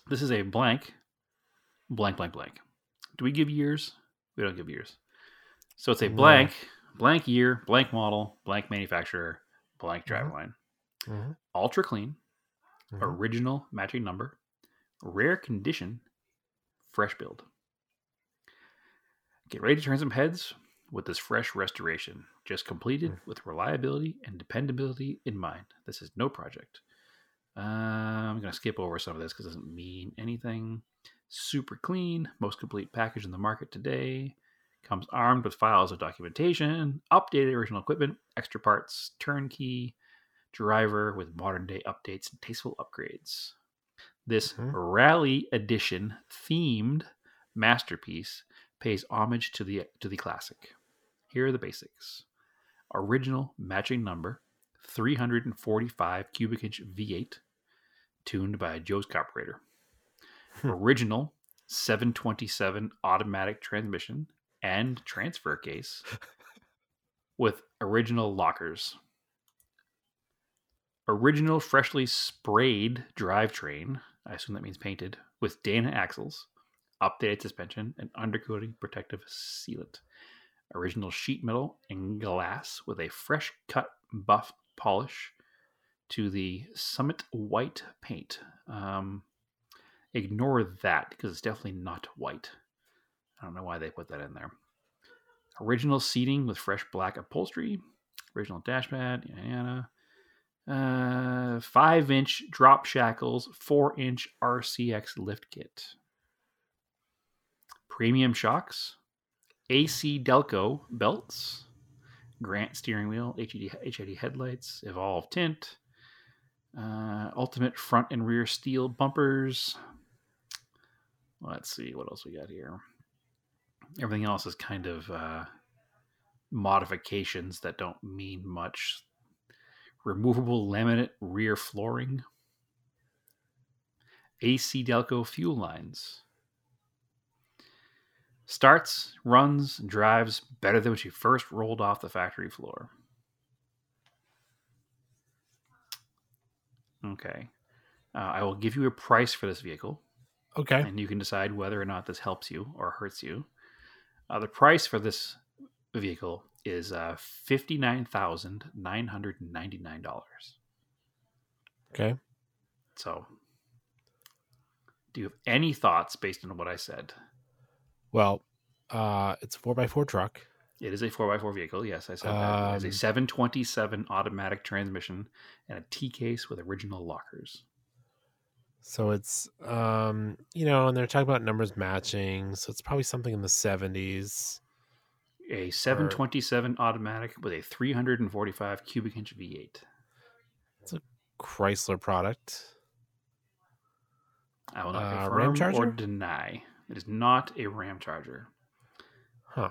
this is a blank, blank, blank, blank. Do we give years? We don't give years. So it's a
No.
blank, blank year, blank model, blank manufacturer, blank
Mhm.
driveline.
Mhm.
Ultra clean,
Mhm.
original matching number, rare condition, fresh build. Get ready to turn some heads with this fresh restoration, just completed
Hmm.
with reliability and dependability in mind. This is no project. Uh, I'm going to skip over some of this because it doesn't mean anything. Super clean, most complete package in the market today. Comes armed with files of documentation, updated original equipment, extra parts, turnkey, driver with modern day updates and tasteful upgrades. This
Mhm.
rally edition themed masterpiece pays homage to the to the classic. Here are the basics. Original matching number 345 cubic inch V8 tuned by Joe's carburetor. Original 727 automatic transmission and transfer case with original lockers original freshly sprayed drivetrain. I assume that means painted with Dana axles, updated suspension, and undercoating protective sealant. Original sheet metal and glass with a fresh cut buff polish to the Summit White paint. Um, ignore that because it's definitely not white. I don't know why they put that in there. Original seating with fresh black upholstery. Original dashpad. Yana. Uh, five inch drop shackles, four inch RCX lift kit. Premium shocks, AC Delco belts, Grant steering wheel, HID, HID headlights, Evolve tint, uh, ultimate front and rear steel bumpers. Let's see what else we got here. Everything else is kind of uh, modifications that don't mean much. Removable laminate rear flooring. AC Delco fuel lines. Starts, runs, and drives better than when she first rolled off the factory floor. Okay. Uh, I will give you a price for this vehicle,
Okay.
and you can decide whether or not this helps you or hurts you. Uh, the price for this vehicle is uh, $59,999.
Okay.
So, do you have any thoughts based on what I said?
Well, uh, it's a four x four truck.
It is a 4x4 vehicle. Yes, I said that. It has a
Um,
727 automatic transmission and a T case with original lockers.
So it's um, you know, and they're talking about numbers matching, so it's probably something in the seventies.
A 727 automatic with a 345 cubic inch V8.
It's a Chrysler product.
I will not
Uh,
confirm
Ram
or deny. It is not a Ram Charger.
Huh.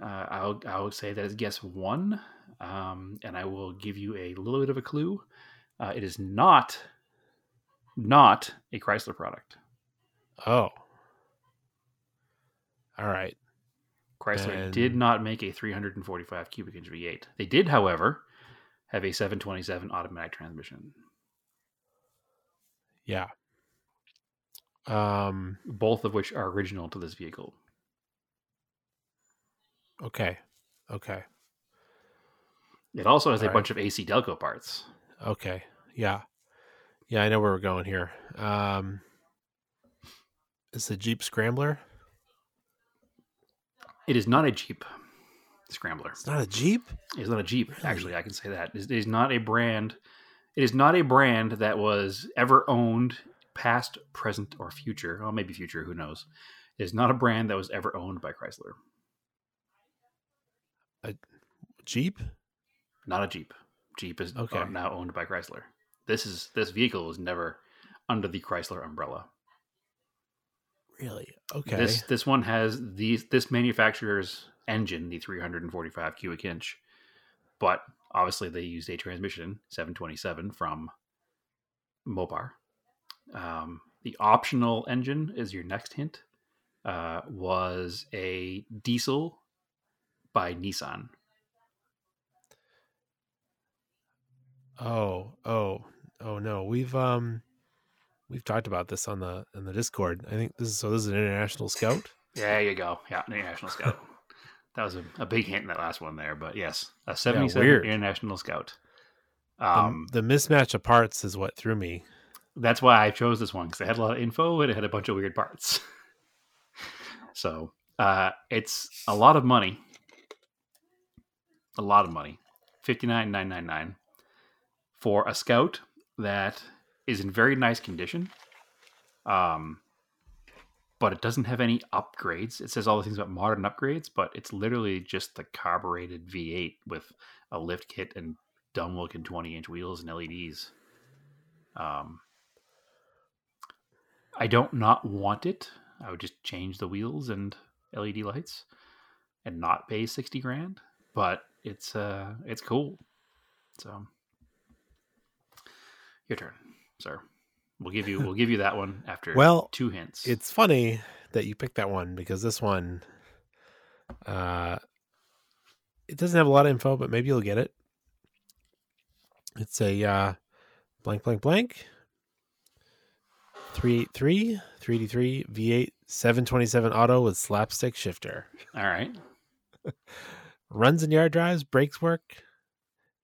Uh, I'll I will say that is guess one, um, and I will give you a little bit of a clue. Uh, it is not not a Chrysler product.
Oh. All right.
Chrysler did not make a 345 cubic inch V8. They did, however, have a 727 automatic transmission.
Yeah. Um,
Both of which are original to this vehicle.
okay. Okay.
It also has a
Alright.
bunch of AC Delco parts.
Okay. Yeah. Yeah, I know where we're going here. Um it's a Jeep Scrambler.
It is not a Jeep Scrambler.
It's not a Jeep?
It's not a Jeep.
Really?
Actually, I can say that. It is not a brand. It is not a brand that was ever owned, past, present, or future. Well, maybe future. Who knows? It is not a brand that was ever owned by Chrysler.
A Jeep?
Not a Jeep. Jeep is
Okay.
now owned by Chrysler. This is this vehicle was never under the Chrysler umbrella.
Really? Okay.
This this one has these this manufacturer's engine, the 345 cubic inch, but obviously they used a transmission 727 from Mopar. Um, the optional engine is your next hint. Uh, was a diesel by Nissan.
Oh, oh, oh no. We've um we've talked about this on the in the Discord. I think this is so this is an international scout.
There you go. Yeah, International Scout. that was a, a big hint in that last one there, but yes, a 77
weird.
International Scout.
The-
Um,
the, mismatch of parts is what threw me.
that's why I chose this one because it had a lot of info and it had a bunch of weird parts. so uh, it's a lot of money. A lot of money. Fifty nine nine nine nine for a scout that is in very nice condition. Um, but it doesn't have any upgrades. It says all the things about modern upgrades, but it's literally just the carbureted V8 with a lift kit and dumb looking 20 inch wheels and LEDs. Um, I don't not want it. I would just change the wheels and LED lights and not pay 60 grand, but it's uh it's cool. So your turn, sir. We'll give you we'll give you that one after
Well,
two hints.
It's funny that you picked that one because this one uh it doesn't have a lot of info, but maybe you'll get it. It's a uh blank blank blank 383, 383 V8 727 auto with slapstick shifter.
All right.
Runs and yard drives, brakes work,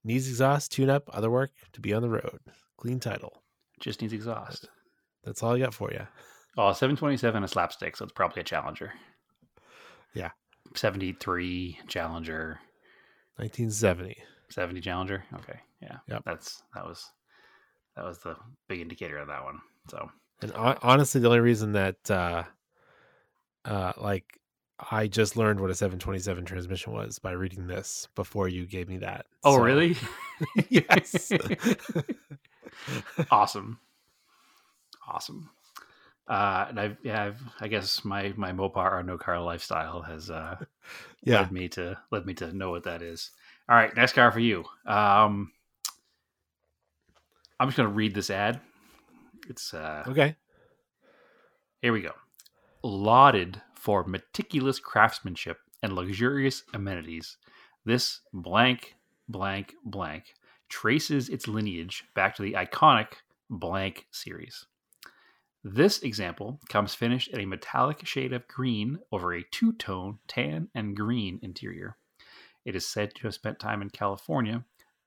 needs exhaust, tune up, other work to be on the road. Clean title.
Just needs exhaust.
That's all I got for you.
Oh, 727 a slapstick, so it's probably a Challenger.
Yeah.
73 Challenger,
1970.
70 Challenger. Okay, yeah.
Yep.
That's that was that was the big indicator of that one. So
And honestly, the only reason that, uh, uh, like, I just learned what a 727 transmission was by reading this before you gave me that.
Oh,
So-
really?
yes.
awesome, awesome. Uh, and I've, yeah, I've, I guess my my Mopar or no car lifestyle has uh,
yeah.
led me to led me to know what that is. All right, next car for you. Um, I'm just gonna read this ad. It's uh,
Okay.
here we go. Lauded for meticulous craftsmanship and luxurious amenities, this blank blank blank traces its lineage back to the iconic blank series. This example comes finished in a metallic shade of green over a two tone tan and green interior. It is said to have spent time in California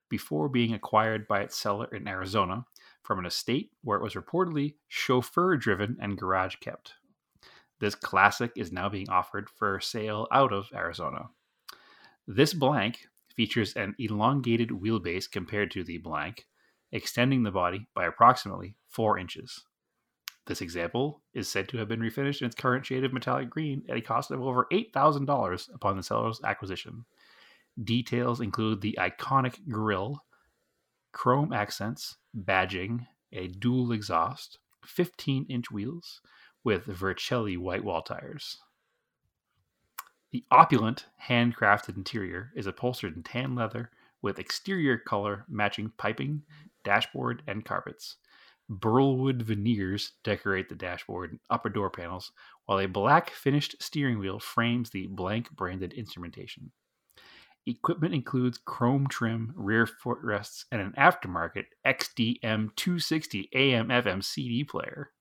before being acquired by its seller in Arizona from an estate where it was reportedly chauffeur driven and garage kept. This classic is now being offered for sale out of Arizona. This blank features an elongated wheelbase compared to the blank, extending the body by approximately 4 inches. This example is said to have been refinished in its current shade of metallic green at a cost of over $8,000 upon the seller's acquisition. Details include the iconic grille, chrome accents, badging, a dual exhaust, 15 inch wheels with Vercelli white wall tires. The opulent, handcrafted interior is upholstered in tan leather with exterior color matching piping, dashboard, and carpets. Burlwood veneers decorate the dashboard and upper door panels, while a black finished steering wheel frames the blank branded instrumentation. Equipment includes chrome trim, rear footrests, and an aftermarket XDM 260 AM FM CD player.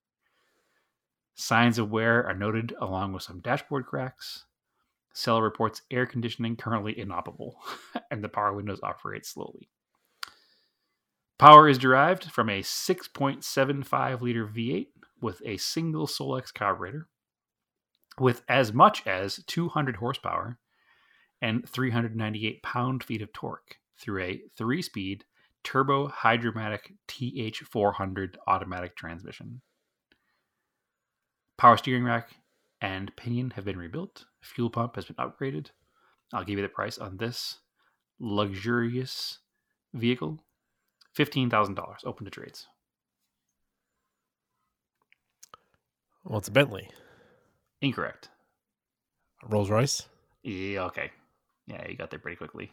Signs of wear are noted along with some dashboard cracks. Seller reports air conditioning currently inoperable, and the power windows operate slowly. Power is derived from a 6.75 liter V8 with a single Solex carburetor with as much as 200 horsepower and 398 pound feet of torque through a three speed turbo hydramatic TH400 automatic transmission. Power steering rack and pinion have been rebuilt. Fuel pump has been upgraded. I'll give you the price on this luxurious vehicle $15,000 open to trades.
Well, it's a Bentley.
Incorrect.
Rolls Royce.
Yeah, okay. Yeah, you got there pretty quickly.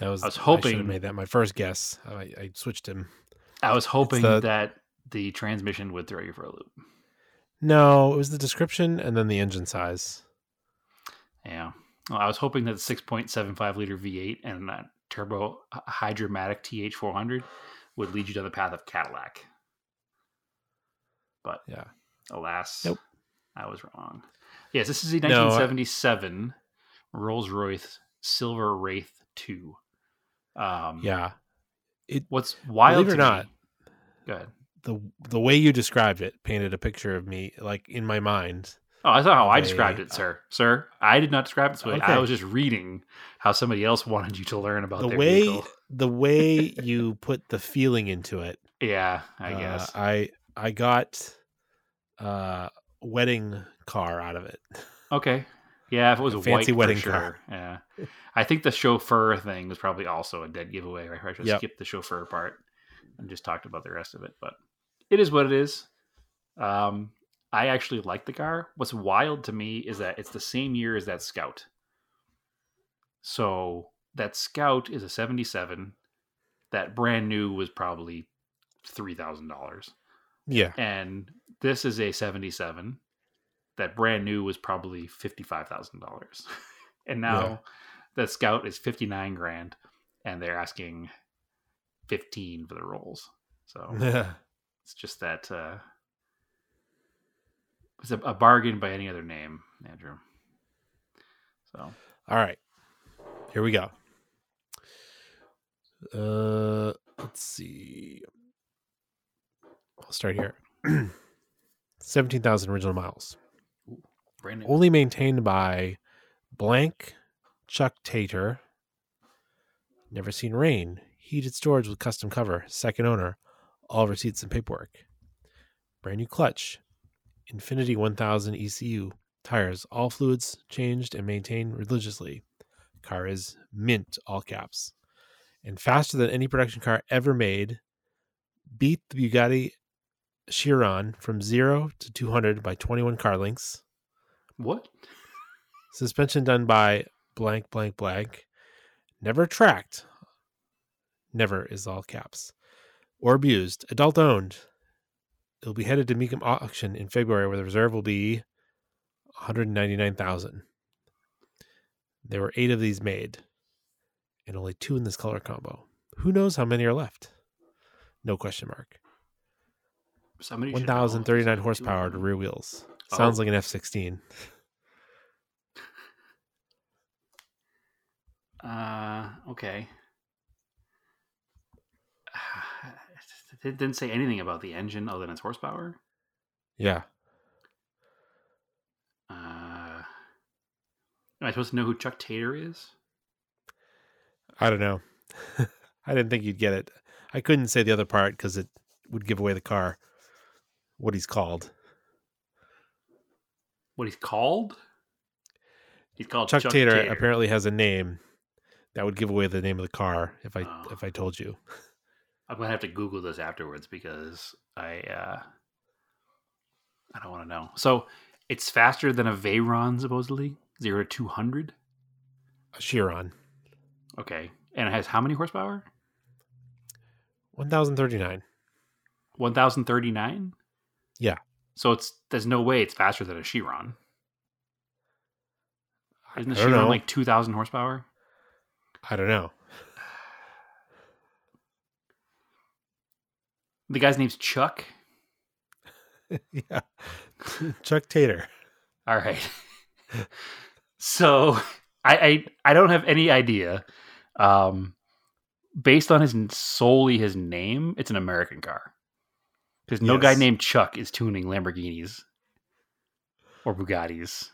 That was.
I was
should
hoping-
have made that my first guess. I, I switched him.
I was hoping
the-
that the transmission would throw you for a loop.
No, it was the description and then the engine size.
Yeah. Well, I was hoping that the 6.75 liter V8 and that turbo hydramatic TH400 would lead you down the path of Cadillac. But
Yeah.
alas,
Nope.
I was wrong. Yes, this is a
No, I-
1977 Rolls Royce Silver Wraith 2. Um,
Yeah.
It, What's wild
Believe it
to
or
me-
not,
Go ahead.
The the way you described it painted a picture of me like in my mind.
Oh, I thought how I described it, sir. Sir, I did not describe it this way. I was just reading how somebody else wanted you to learn about
The
their
way
vehicle.
the way you put the feeling into it.
Yeah, I
uh,
guess.
I I got uh wedding car out of it.
Okay. Yeah, if it was
A
a
fancy
white
wedding
sure.
car.
Yeah. I think the chauffeur thing was probably also a dead giveaway, right? I should
Yep.
skipped the chauffeur part and just talked about the rest of it. But it is what it is. Um, I actually like the car. What's wild to me is that it's the same year as that Scout. So that Scout is a 77. That brand new was probably $3,000
Yeah.
and this is a 77 that brand new was probably $55,000 and now
Yeah.
the scout is 59 grand and they're asking 15 for the rolls so it's just that uh It's a, a bargain by any other name, Andrew. So
All right. Here we go. Uh let's see. I'll start here. 17,000 original miles.
brand new.
Only maintained by blank Chuck Tater. Never seen rain. Heated storage with custom cover. Second owner. All receipts and paperwork. Brand new clutch. Infinity 1000 ECU. Tires. All fluids changed and maintained religiously. Car is mint, all caps. And faster than any production car ever made. Beat the Bugatti Chiron from 0 to 200 by 21 car lengths.
What?
Suspension done by blank, blank, blank. Never tracked. Never is all caps. Or abused. Adult owned. It'll be headed to Mecum auction in February where the reserve will be 199,000. There were eight of these made and only two in this color combo. Who knows how many are left? No question mark.
Somebody should know if there's
1,039
only two of
horsepower to rear wheels. Sounds
Oh.
like an F 16.
Uh, okay. It didn't say anything about the engine other than its horsepower.
Yeah.
Uh, am I supposed to know who Chuck Tater is?
I don't know. I didn't think you'd get it. I couldn't say the other part because it would give away the car. What he's called.
What he's called? He's called
Chuck,
Chuck,
Tater, apparently has a name that would give away the name of the car if I
Oh.
if I told you.
I'm gonna have to Google this afterwards because I uh, I don't want to know. So it's faster than a Veyron supposedly zero to two hundred.
A Chiron.
Okay, and it has how many horsepower?
1039.
One thousand thirty nine.
Yeah.
So it's there's no way it's faster than a Chiron. Isn't the Chiron
know.
like two thousand horsepower?
I don't know.
The guy's name's Chuck.
yeah. Chuck Tater.
All right. so I, I I don't have any idea. Um, based on his solely his name, it's an American car. Because no guy named Chuck is tuning Lamborghinis or Bugattis.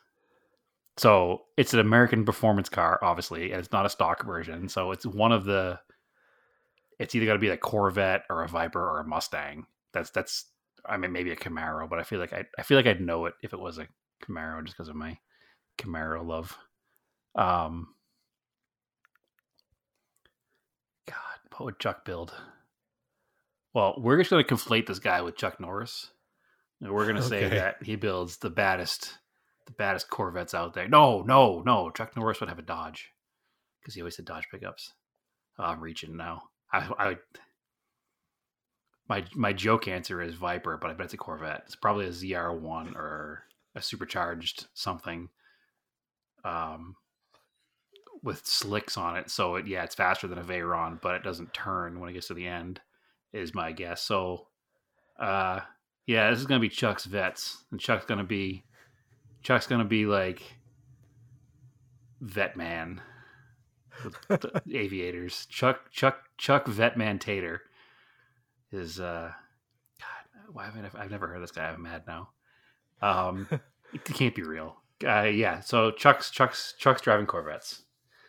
So it's an American performance car, obviously, and it's not a stock version. So it's one of the. It's either got to be a Corvette or a Viper or a Mustang. That's that's. I mean, maybe a Camaro, but I feel like I I feel like I'd know it if it was a Camaro, just because of my Camaro love. Um. God, what would Chuck build? Well, we're just going to conflate this guy with Chuck Norris. And we're going to say
Okay.
that he builds the baddest, the baddest Corvettes out there. No, no, no. Chuck Norris would have a Dodge because he always had Dodge pickups. Oh, I'm reaching now. I, I, my my joke answer is Viper, but I bet it's a Corvette. It's probably a ZR1 or a supercharged something, um, with slicks on it. So it, yeah, it's faster than a Veyron, but it doesn't turn when it gets to the end. Is my guess. So, uh, yeah, this is gonna be Chuck's vets, and Chuck's gonna be Chuck's gonna be like vet man aviators. Chuck Chuck Chuck Vetman Tater is uh God, why haven't I, I've never heard this guy? I'm mad now. Um, it can't be real. Uh, yeah, so Chuck's Chuck's Chuck's driving Corvettes.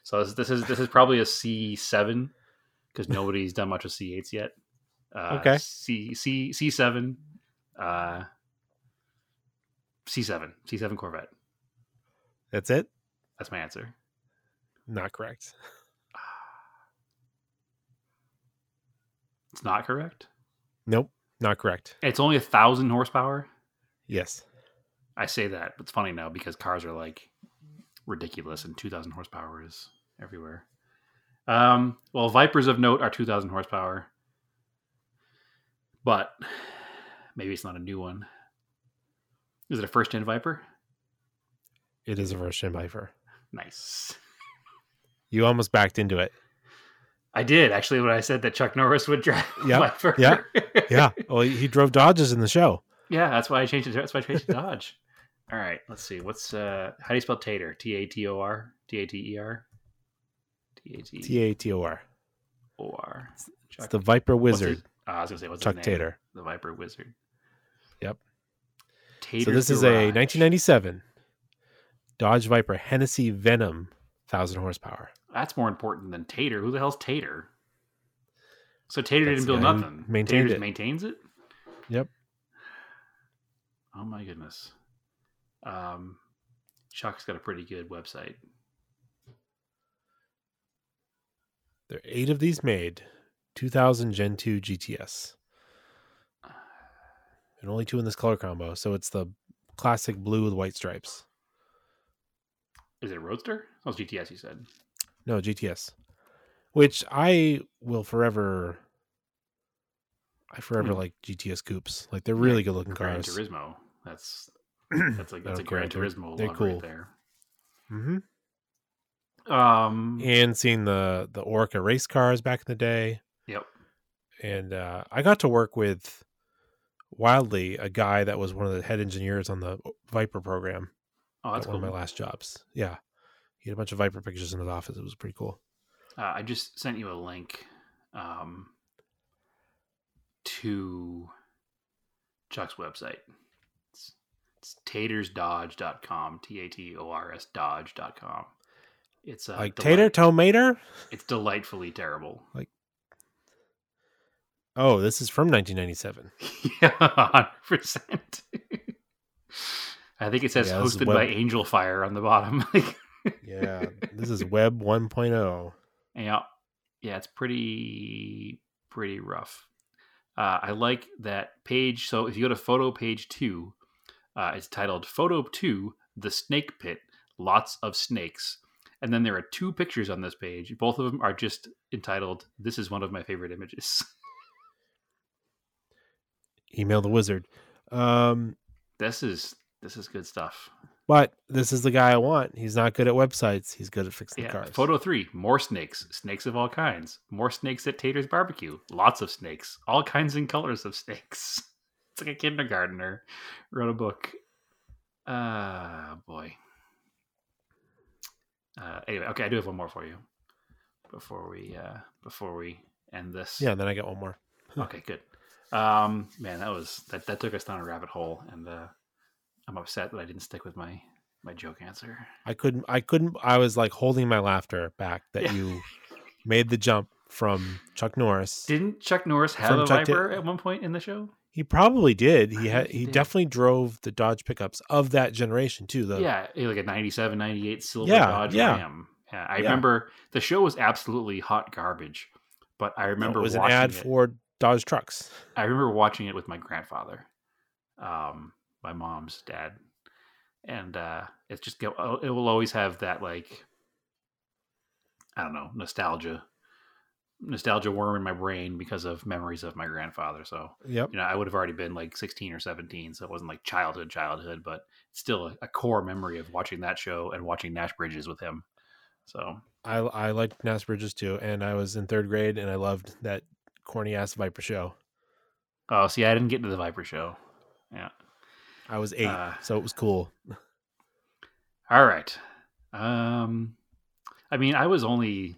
So this, this is this is probably a C seven because nobody's done much with C eights yet. Uh,
Okay.
C C C seven, uh, C seven C seven Corvette.
That's it?
That's my answer.
Not correct.
It's not correct.
Nope. Not correct.
It's only a thousand horsepower.
Yes.
I say that. It's funny now because cars are like ridiculous, and 2,000 horsepower is everywhere. Um, well, Vipers of note are 2,000 horsepower, but maybe it's not a new one. Is it a first gen Viper?
It is a first gen Viper.
Nice.
You almost backed into it.
I did actually when I said that Chuck Norris would drive
Yep,
Viper.
yeah, Yeah. Well, he drove Dodges in the show.
Yeah, that's why I changed it. That's why I changed to Dodge. All right, let's see. What's uh how do you spell tater? T A T O R? T A T E R? T A T
T A T O R.
O R.
It's the Viper Wizard,
ah, I was gonna say what's
Chuck
his name?
Tater.
The Viper Wizard.
Yep.
Tater's
so this is a 1997 Dodge Viper Hennessy Venom, thousand horsepower.
That's more important than Tater. Who the hell's Tater? So Tater
That's
didn't build
the guy who
nothing.
maintained
Tater
it.
maintains it.
Yep.
Oh my goodness. Um, Chuck's got a pretty good website.
There are eight of these made. 2000 Gen 2 GTS. And only two in this color combo. So it's the classic blue with white stripes.
Is it a Roadster? Oh, it's GTS. You said.
No, GTS. Which I will forever. I forever
Hmm.
like GTS coupes. Like they're really
Yeah,
good looking
Gran
cars.
Turismo. That's that's like that's
Oh,
a Gran
Gran
Turismo
they're cool.
right there.
hmm
Um.
And seeing the the Oreca race cars back in the day.
Yep.
and uh, I got to work with Wildly, a guy that was one of the head engineers on the Viper program
Oh, that's
at
cool.
one of my last jobs. Yeah, he had a bunch of Viper pictures in his office. It was pretty cool.
Uh, I just sent you a link um, to Chuck's website. It's, it's tatorsdodge.com, T A T O R S dodge.com. It's uh,
like
delight-
Tater Tomater.
It's delightfully terrible.
Like, oh, this is from 1997.
yeah, 100%. I think it says
Yeah,
hosted by
web-
Angel Fire on the bottom. Like,
Yeah, this is Web oh. 1.0.
Yeah, yeah, it's pretty pretty rough. Uh, I like that page. So if you go to photo page two, uh, it's titled "Photo Two: The Snake Pit." Lots of snakes, and then there are two pictures on this page. Both of them are just entitled "This is one of my favorite images."
Email the wizard. Um,
this is this is good stuff.
But this is the guy I want. He's not good at websites. He's good at fixing
Yeah.
cars.
Photo three: more snakes, snakes of all kinds. More snakes at Tater's barbecue. Lots of snakes, all kinds and colors of snakes. It's like a kindergartner wrote a book. Ah, boy. Uh, anyway, okay, I do have one more for you before we uh, before we end this.
Yeah, then I got one more.
Okay, good. Um, man, that was that that took us down a rabbit hole, and uh, I'm upset that I didn't stick with my my joke answer.
I couldn't. I couldn't. I was like holding my laughter back that
Yeah.
you made the jump from Chuck Norris.
Didn't Chuck Norris have a
Chuck
Viper at one point in the show?
He probably did. He had.
he
He definitely drove the Dodge pickups of that generation too. Though.
yeah, like a 97, 98 silver
Yeah,
Dodge
yeah.
Ram. Yeah, I
Yeah.
remember the show was absolutely hot garbage, but I
no,
remember
it was an ad
it.
for Dodge trucks.
I remember watching it with my grandfather, um, my mom's dad, and uh, it's just go- it will always have that like I don't know nostalgia, nostalgia worm in my brain because of memories of my grandfather. So
Yep.
you know, I would have already been like 16 or 17, so it wasn't like childhood, childhood, but still a, a core memory of watching that show and watching Nash Bridges with him. So
I I liked Nash Bridges too, and I was in third grade, and I loved that corny ass Viper show.
Oh, see, I didn't get to the Viper show. Yeah.
I was eight,
Uh,
so it was cool.
All right. Um, I mean, I was only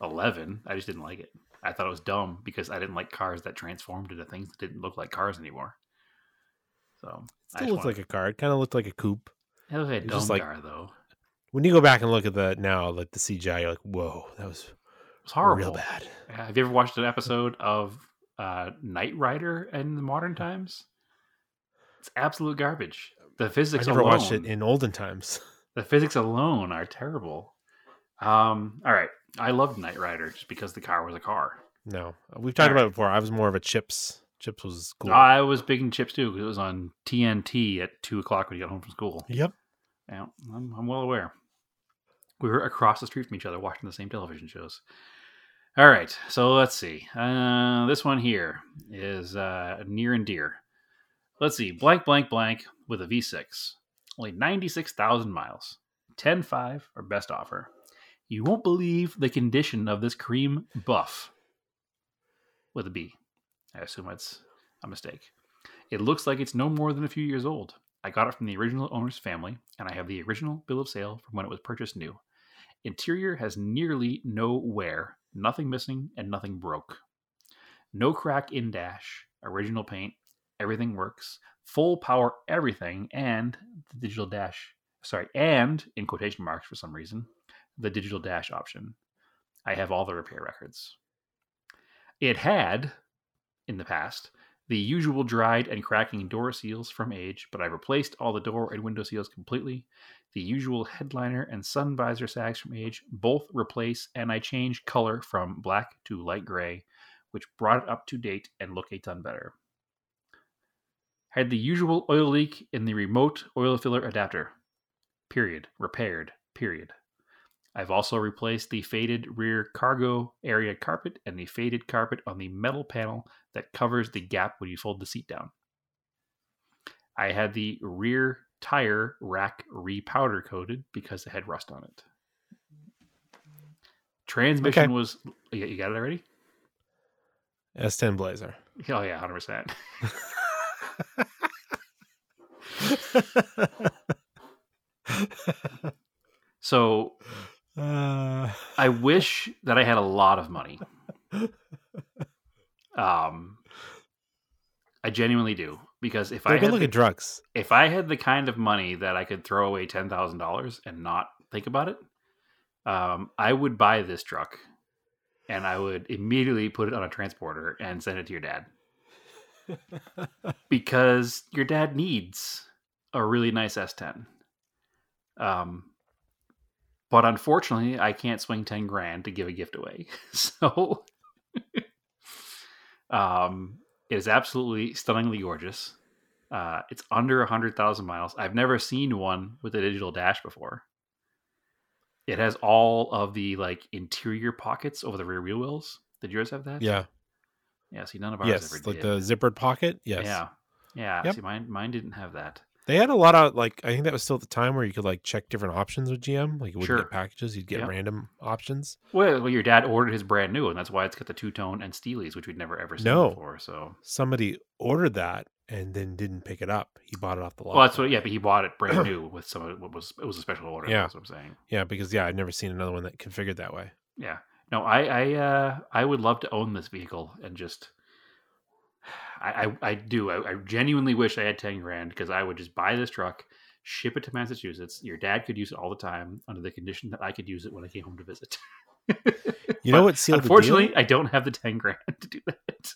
11. I just didn't like it. I thought it was dumb because I didn't like cars that transformed into things that didn't look like cars anymore. So I
Still looked
wanted-
like a car. It kind of looked like a coupe.
it was a
it's
dumb
like-
car though.
When you go back and look at the now, like the CGI, you're like, whoa, that was
It was horrible.
real bad.
Have you ever watched an episode of uh, Knight Rider in the modern times? It's absolute garbage. The physics.
I never
alone,
watched it in olden times.
the physics alone are terrible. Um, all right, I loved Knight Rider just because the car was a car.
No, we've talked
All
about it before. I was more of a Chips. Chips was cool.
I was big in chips too because it was on TNT at two o'clock when you got home from school.
yep.
Yeah, I'm, I'm well aware. We were across the street from each other watching the same television shows. All right, so let's see. Uh, this one here is uh, near and dear. Let's see. Blank, blank, blank with a V6. Only 96,000 miles. 10.5 or best offer. You won't believe the condition of this cream buff with a B. I assume that's a mistake. It looks like it's no more than a few years old. I got it from the original owner's family, and I have the original bill of sale from when it was purchased new. Interior has nearly no wear, nothing missing, and nothing broke. No crack in dash, original paint, everything works, full power everything, and the digital dash, sorry, and in quotation marks for some reason, the digital dash option. I have all the repair records. It had, in the past, the usual dried and cracking door seals from age, but I replaced all the door and window seals completely. The usual headliner and sun visor sags from age, both replace, and I changed color from black to light gray, which brought it up to date and look a ton better. Had the usual oil leak in the remote oil filler adapter. Period. Repaired. Period. I've also replaced the faded rear cargo area carpet and the faded carpet on the metal panel that covers the gap when you fold the seat down. I had the rear tire rack repowder coated because it had rust on it. Transmission
Okay.
was you you got it already?
S10 Blazer.
Oh yeah, hundred percent. So
uh,
I wish that I had a lot of money. Um, I genuinely do because if I
they're good
had
looking
the,
trucks.
if I had the kind of money that I could throw away ten thousand dollars and not think about it, um, I would buy this truck, and I would immediately put it on a transporter and send it to your dad because your dad needs a really nice S10. Um, but unfortunately, I can't swing ten grand to give a gift away. So, um, it is absolutely stunningly gorgeous. Uh, it's under a hundred thousand miles. I've never seen one with a digital dash before. It has all of the like interior pockets over the rear wheel wells. Did yours have that?
Yeah.
Yeah. See, none of ours
Yes.
ever
Like
did.
the zippered pocket. Yes.
Yeah. Yeah.
Yep.
See, mine mine didn't have that.
They had a lot of like I think that was still at the time where you could like check different options with GM. Like you wouldn't
Sure.
get packages, you'd get
Yep.
random options.
Well, well, your dad ordered his brand new, and that's why it's got the two tone and Steelies, which we'd never ever seen
No.
before. So,
Somebody ordered that and then didn't pick it up. He bought it off the lot.
well, that's what. Yeah, but he bought it brand new with some. of What was it was a special order?
Yeah.
That's what I'm saying.
Yeah, because yeah, I'd never seen another one that configured that way.
Yeah. No, I I uh I would love to own this vehicle and just I I, I do. I, I genuinely wish I had ten grand because I would just buy this truck, ship it to Massachusetts. Your dad could use it all the time under the condition that I could use it when I came home to visit.
You know what sealed the
Unfortunately, I don't have the ten grand to do that.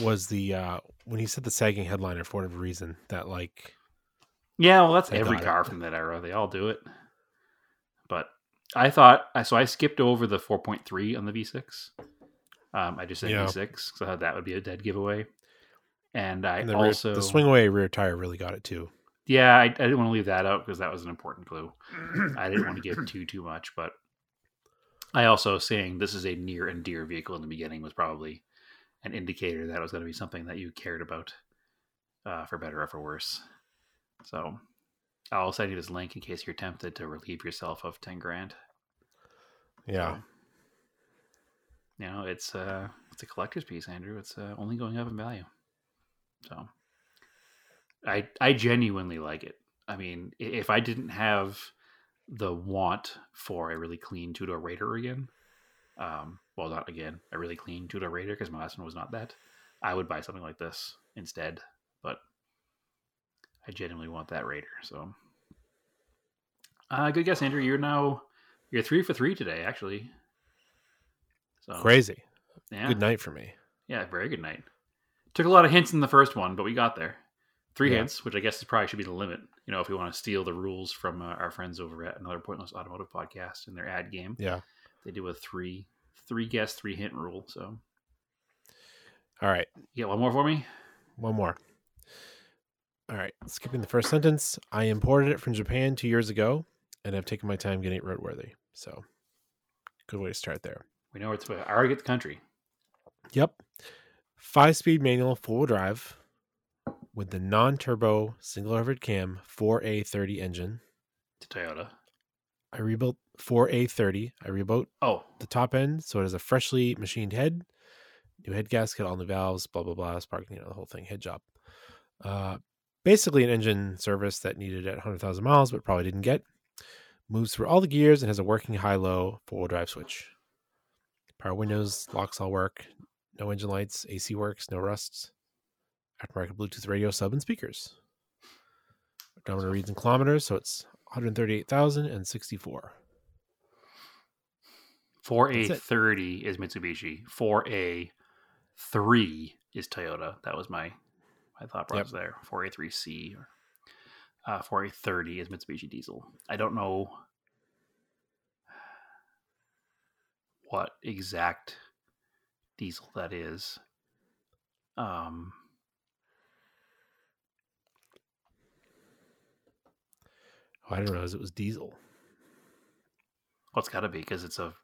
was the uh when he said the sagging headliner for whatever reason that like
Yeah, well, that's every
got it.
car from that era. They all do it. But I thought I so I skipped over the 4.3 on the V6. Um, I just said
Yeah.
V6 because I thought that would be a dead giveaway. And I
and the, rear,
also
the swing away rear tire really got it too.
yeah, I, I didn't want to leave that out because that was an important clue. I didn't want to give too too much, but I also saying this is a near and dear vehicle in the beginning was probably an indicator that it was going to be something that you cared about, uh, for better or for worse. So I'll send you this link in case you're tempted to relieve yourself of ten grand.
Yeah.
You know, it's uh it's a collector's piece, Andrew. It's uh, only going up in value. So I I genuinely like it. I mean, if I didn't have the want for a really clean two door Raider again, um, well, not again, a really clean two door Raider because my last one was not that, I would buy something like this instead. But I genuinely want that Raider. So, uh, good guess, Andrew. You're now you're three for three today, actually. So
Crazy.
Yeah,
Good night for me.
yeah, very good night. Took a lot of hints in the first one, but we got there. Three
Yeah.
hints, which I guess is probably should be the limit. You know, if we want to steal the rules from uh, our friends over at another Pointless Automotive podcast in their ad game,
Yeah.
they do a three three guess three hint rule. So
All right.
you got one more for me?
One more. All right. Skipping the first sentence. I imported it from Japan two years ago and I've taken my time getting it roadworthy. So good way to start there.
We know where it's. I already get the country.
Yep. Five speed manual four wheel drive with the non turbo single overhead cam 4A30 engine.
To Toyota.
I rebuilt 4A30. I rebuilt
Oh,
the top end so it has a freshly machined head, new head gasket, all new valves, blah blah blah, spark, you know, the whole thing, head job. Uh, basically, an engine service that needed at 100,000 miles, but probably didn't get. Moves through all the gears and has a working high low four wheel drive switch. Power windows, locks all work. No engine lights, AC works, no rusts. Aftermarket Bluetooth radio, sub, and speakers. Odometer reads in kilometers, so it's 138,064.
4A30 is Mitsubishi. 4A3 is Toyota. That was my my thought process yep. there. 4A3C or uh, 4A30 is Mitsubishi diesel. I don't know what exact diesel that is. Um,
oh, I didn't realize it was diesel.
Well, it's got to be because it's a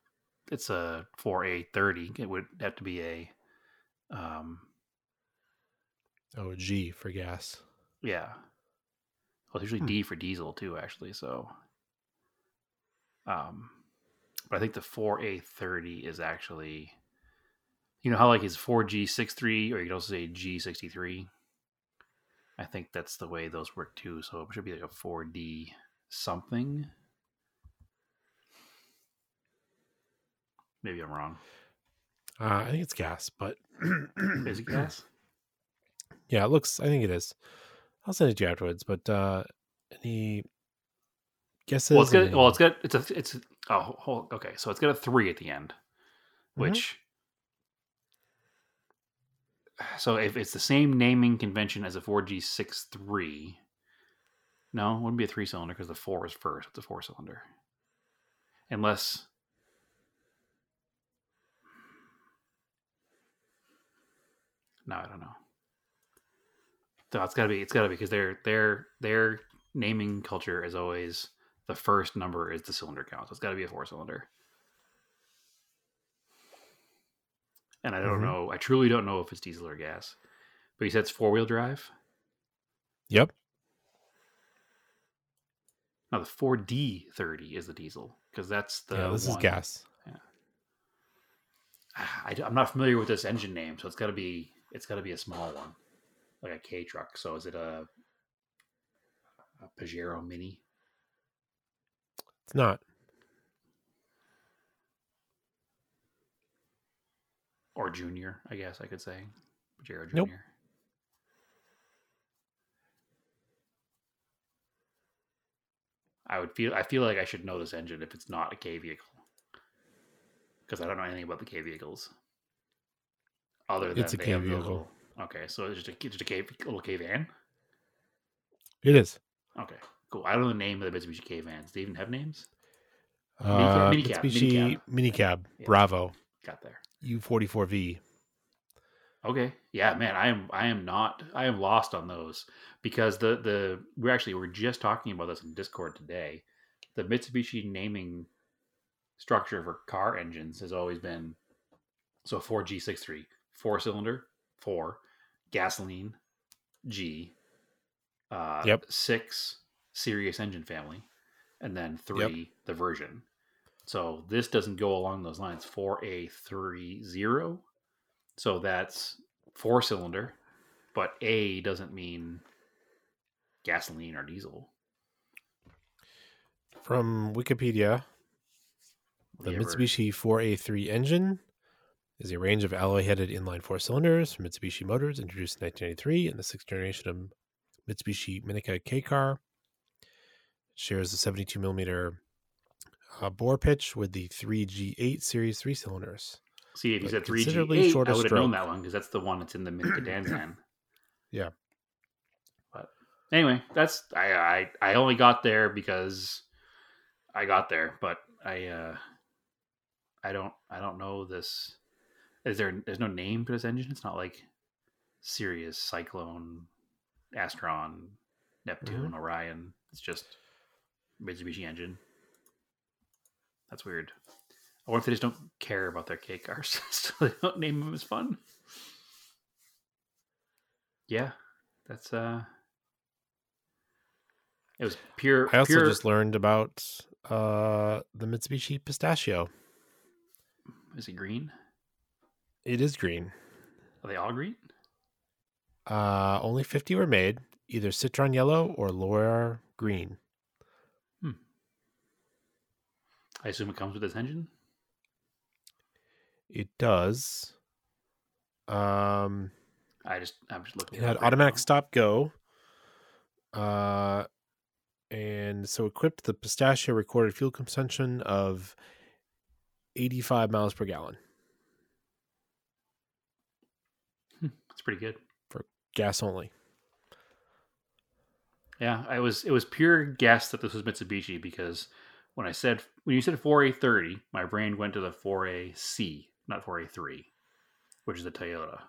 it's a 4A30. It would have to be a um.
Oh, G for gas.
Yeah. Well, it's usually hmm. D for diesel too, actually. So, um, but I think the 4A30 is actually, you know how like it's 4G63 or you can also say G63. I think that's the way those work too. So it should be like a 4D something. Maybe I'm wrong.
Uh, I think it's gas, but
is it gas?
Yeah, it looks. I think it is. I'll send it to you afterwards. But uh, any guesses?
Well, it's got. Well, it's got. It's a. It's oh. Hold, okay, so it's got a three at the end, mm-hmm. which. So if it's the same naming convention as a 4G63, no, it wouldn't be a three cylinder because the four is first. It's a four cylinder, unless. No, I don't know. So it's gotta be. It's gotta be because their their their naming culture is always the first number is the cylinder count. So it's gotta be a four cylinder. And I don't mm-hmm. know. I truly don't know if it's diesel or gas. But you said it's four wheel drive.
Yep.
Now the 4D30 is the diesel because that's the
yeah. This one. is gas. Yeah.
I, am not familiar with this engine name, so it's got to be it's got to be a small one like a K truck. So is it a, a Pajero Mini?
It's not.
Or Junior, I guess I could say. Pajero Junior.
Nope.
I would feel I feel like I should know this engine if it's not a K vehicle. Because I don't know anything about the K vehicles. Other than
it's a K vehicle.
Okay, so it's just a just a cave, little K van.
It is.
Okay, cool. I don't know the name of the Mitsubishi K vans. Do they even have names?
Uh, minicab, Mitsubishi minicab, minicab yeah. Bravo.
Got there.
U forty four V.
Okay, yeah, man, I am I am not I am lost on those because the the we actually were just talking about this in Discord today. The Mitsubishi naming structure for car engines has always been so four G six three four cylinder four, gasoline, G, uh,
yep.
six, Sirius engine family, and then three, yep. the version. So this doesn't go along those lines. 4A30. So that's four cylinder, but A doesn't mean gasoline or diesel.
From Wikipedia, the Mitsubishi 4A3 engine is a range of alloy-headed inline four cylinders from Mitsubishi Motors introduced in 1993 and the sixth generation of Mitsubishi Minica K car. Shares a 72 millimeter uh, bore pitch with the 3G8 series three cylinders.
See, if you said 3G8, I would have known that one because that's the one that's in the Minica Dangan.
yeah.
But anyway, that's I, I I only got there because I got there, but I uh I don't I don't know this is there? There's no name for this engine. It's not like Sirius, Cyclone, Astron, Neptune, mm-hmm. Orion. It's just Mitsubishi engine. That's weird. I wonder if they just don't care about their K cars, so they don't name them as fun. Yeah, that's uh. It was pure.
I also
pure...
just learned about uh the Mitsubishi Pistachio.
Is it green?
It is green.
Are they all green?
Uh, only 50 were made, either Citron Yellow or Loire Green. Hmm.
I assume it comes with this engine.
It does. Um,
I just I'm just looking.
it
it
had automatic stop go. Uh, and so equipped the pistachio recorded fuel consumption of 85 miles per gallon.
It's pretty good.
For gas only.
Yeah, I was it was pure guess that this was Mitsubishi because when I said when you said 4A30, my brain went to the 4AC, not 4A3, which is the Toyota.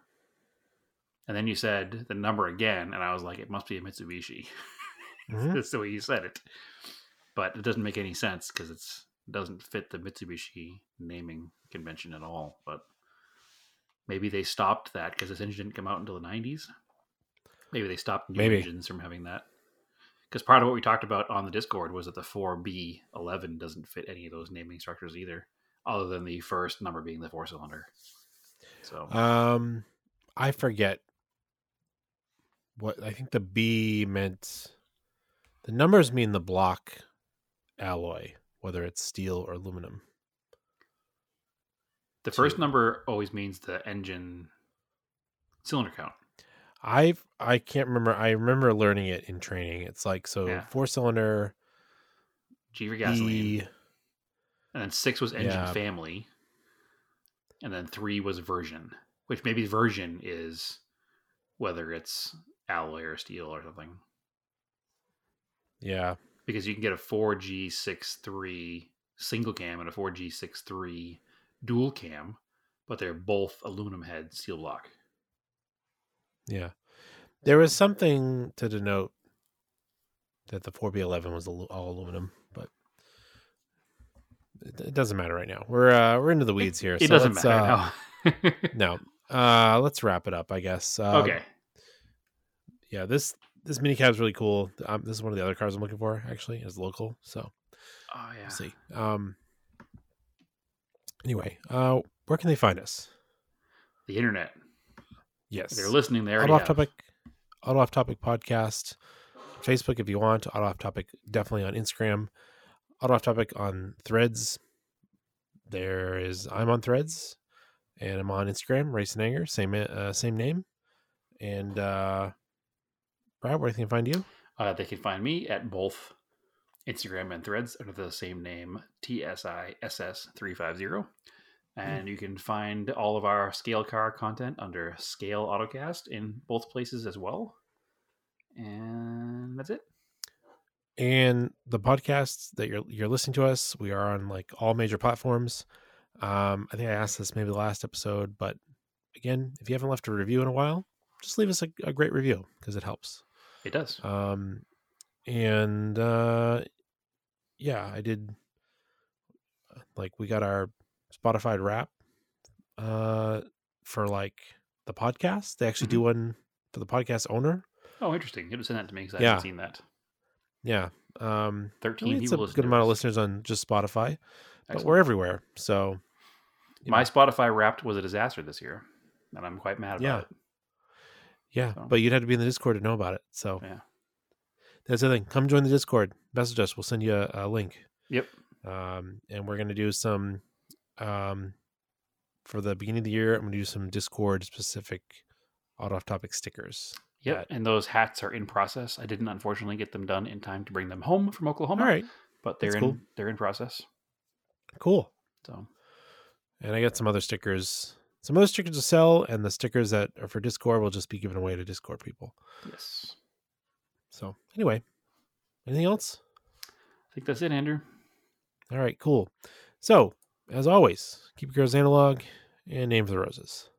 And then you said the number again, and I was like, it must be a Mitsubishi.
Mhm.
That's the way you said it. But it doesn't make any sense because it's it doesn't fit the Mitsubishi naming convention at all. But maybe they stopped that because this engine didn't come out until the 90s. Maybe they stopped new
Maybe.
engines from having that. Because part of what we talked about on the Discord was that the 4B11 doesn't fit any of those naming structures either, other than the first number being the four cylinder. So
Um, I forget what I think the B meant. The numbers mean the block alloy, whether it's steel or aluminum.
The first number always means the engine cylinder count.
I I can't remember. I remember learning it in training. It's like so
Yeah.
four cylinder
G for gasoline.
E.
And then six was engine
Yeah.
family. And then three was version, which maybe version is whether it's alloy or steel or something.
Yeah,
Because you can get a 4G63 single cam and a 4G63 dual cam, but they're both aluminum head steel block.
yeah. There was something to denote that the 4B11 was all aluminum, but it, it doesn't matter right now. We're uh, we're into the weeds here.
It
so
doesn't matter.
uh,
no.
No. Uh let's wrap it up, I guess. Uh,
okay.
Yeah, this this mini cab is really cool. Um, this is one of the other cars I'm looking for actually, as local. So
Oh yeah.
we'll see. Um anyway, uh where can they find us?
The internet.
Yes.
If they're listening there.
Auto off topic auto off topic podcast. Facebook if you want, auto off topic definitely on Instagram. Auto off topic on threads. There is I'm on threads and I'm on Instagram, Race and Anger, same uh, same name. And uh Brad, where can they find you?
Uh, they can find me at both Instagram and Threads under the same name, TSISS350. And you can find all of our scale car content under Scale Autocast in both places as well. And that's it.
and the podcasts that you're you're listening to us we are on like all major platforms um i think i asked this maybe the last episode but again if you haven't left a review in a while just leave us a, a great review because it helps
It does.
um and uh yeah i did like we got our spotify wrap uh for like the podcast they actually do one for the podcast owner
Oh, interesting. You have to send that to me because I
Yeah.
haven't seen that.
yeah um I
13
mean, it's a good amount of listeners on just spotify but we're everywhere so
My
know.
Spotify Wrapped was a disaster this year, and I'm quite mad about
Yeah.
it.
Yeah,
So-
but you'd have to be in the Discord to know about it. So
Yeah.
That's the thing. Come join the Discord. Message us. We'll send you a, a link.
Yep.
Um, and we're gonna do some um for the beginning of the year. I'm gonna do some Discord specific out off topic stickers.
Yep.
that-
And those hats are in process. I didn't unfortunately get them done in time to bring them home from Oklahoma.
All right,
But they're
That's
in
cool.
they're in process.
cool.
So
And I got some other stickers. Some other stickers to sell, and the stickers that are for Discord will just be given away to Discord people.
yes.
So anyway, anything else?
I think that's it, Andrew.
All right, cool. So as always, keep your girls analog and name for the roses.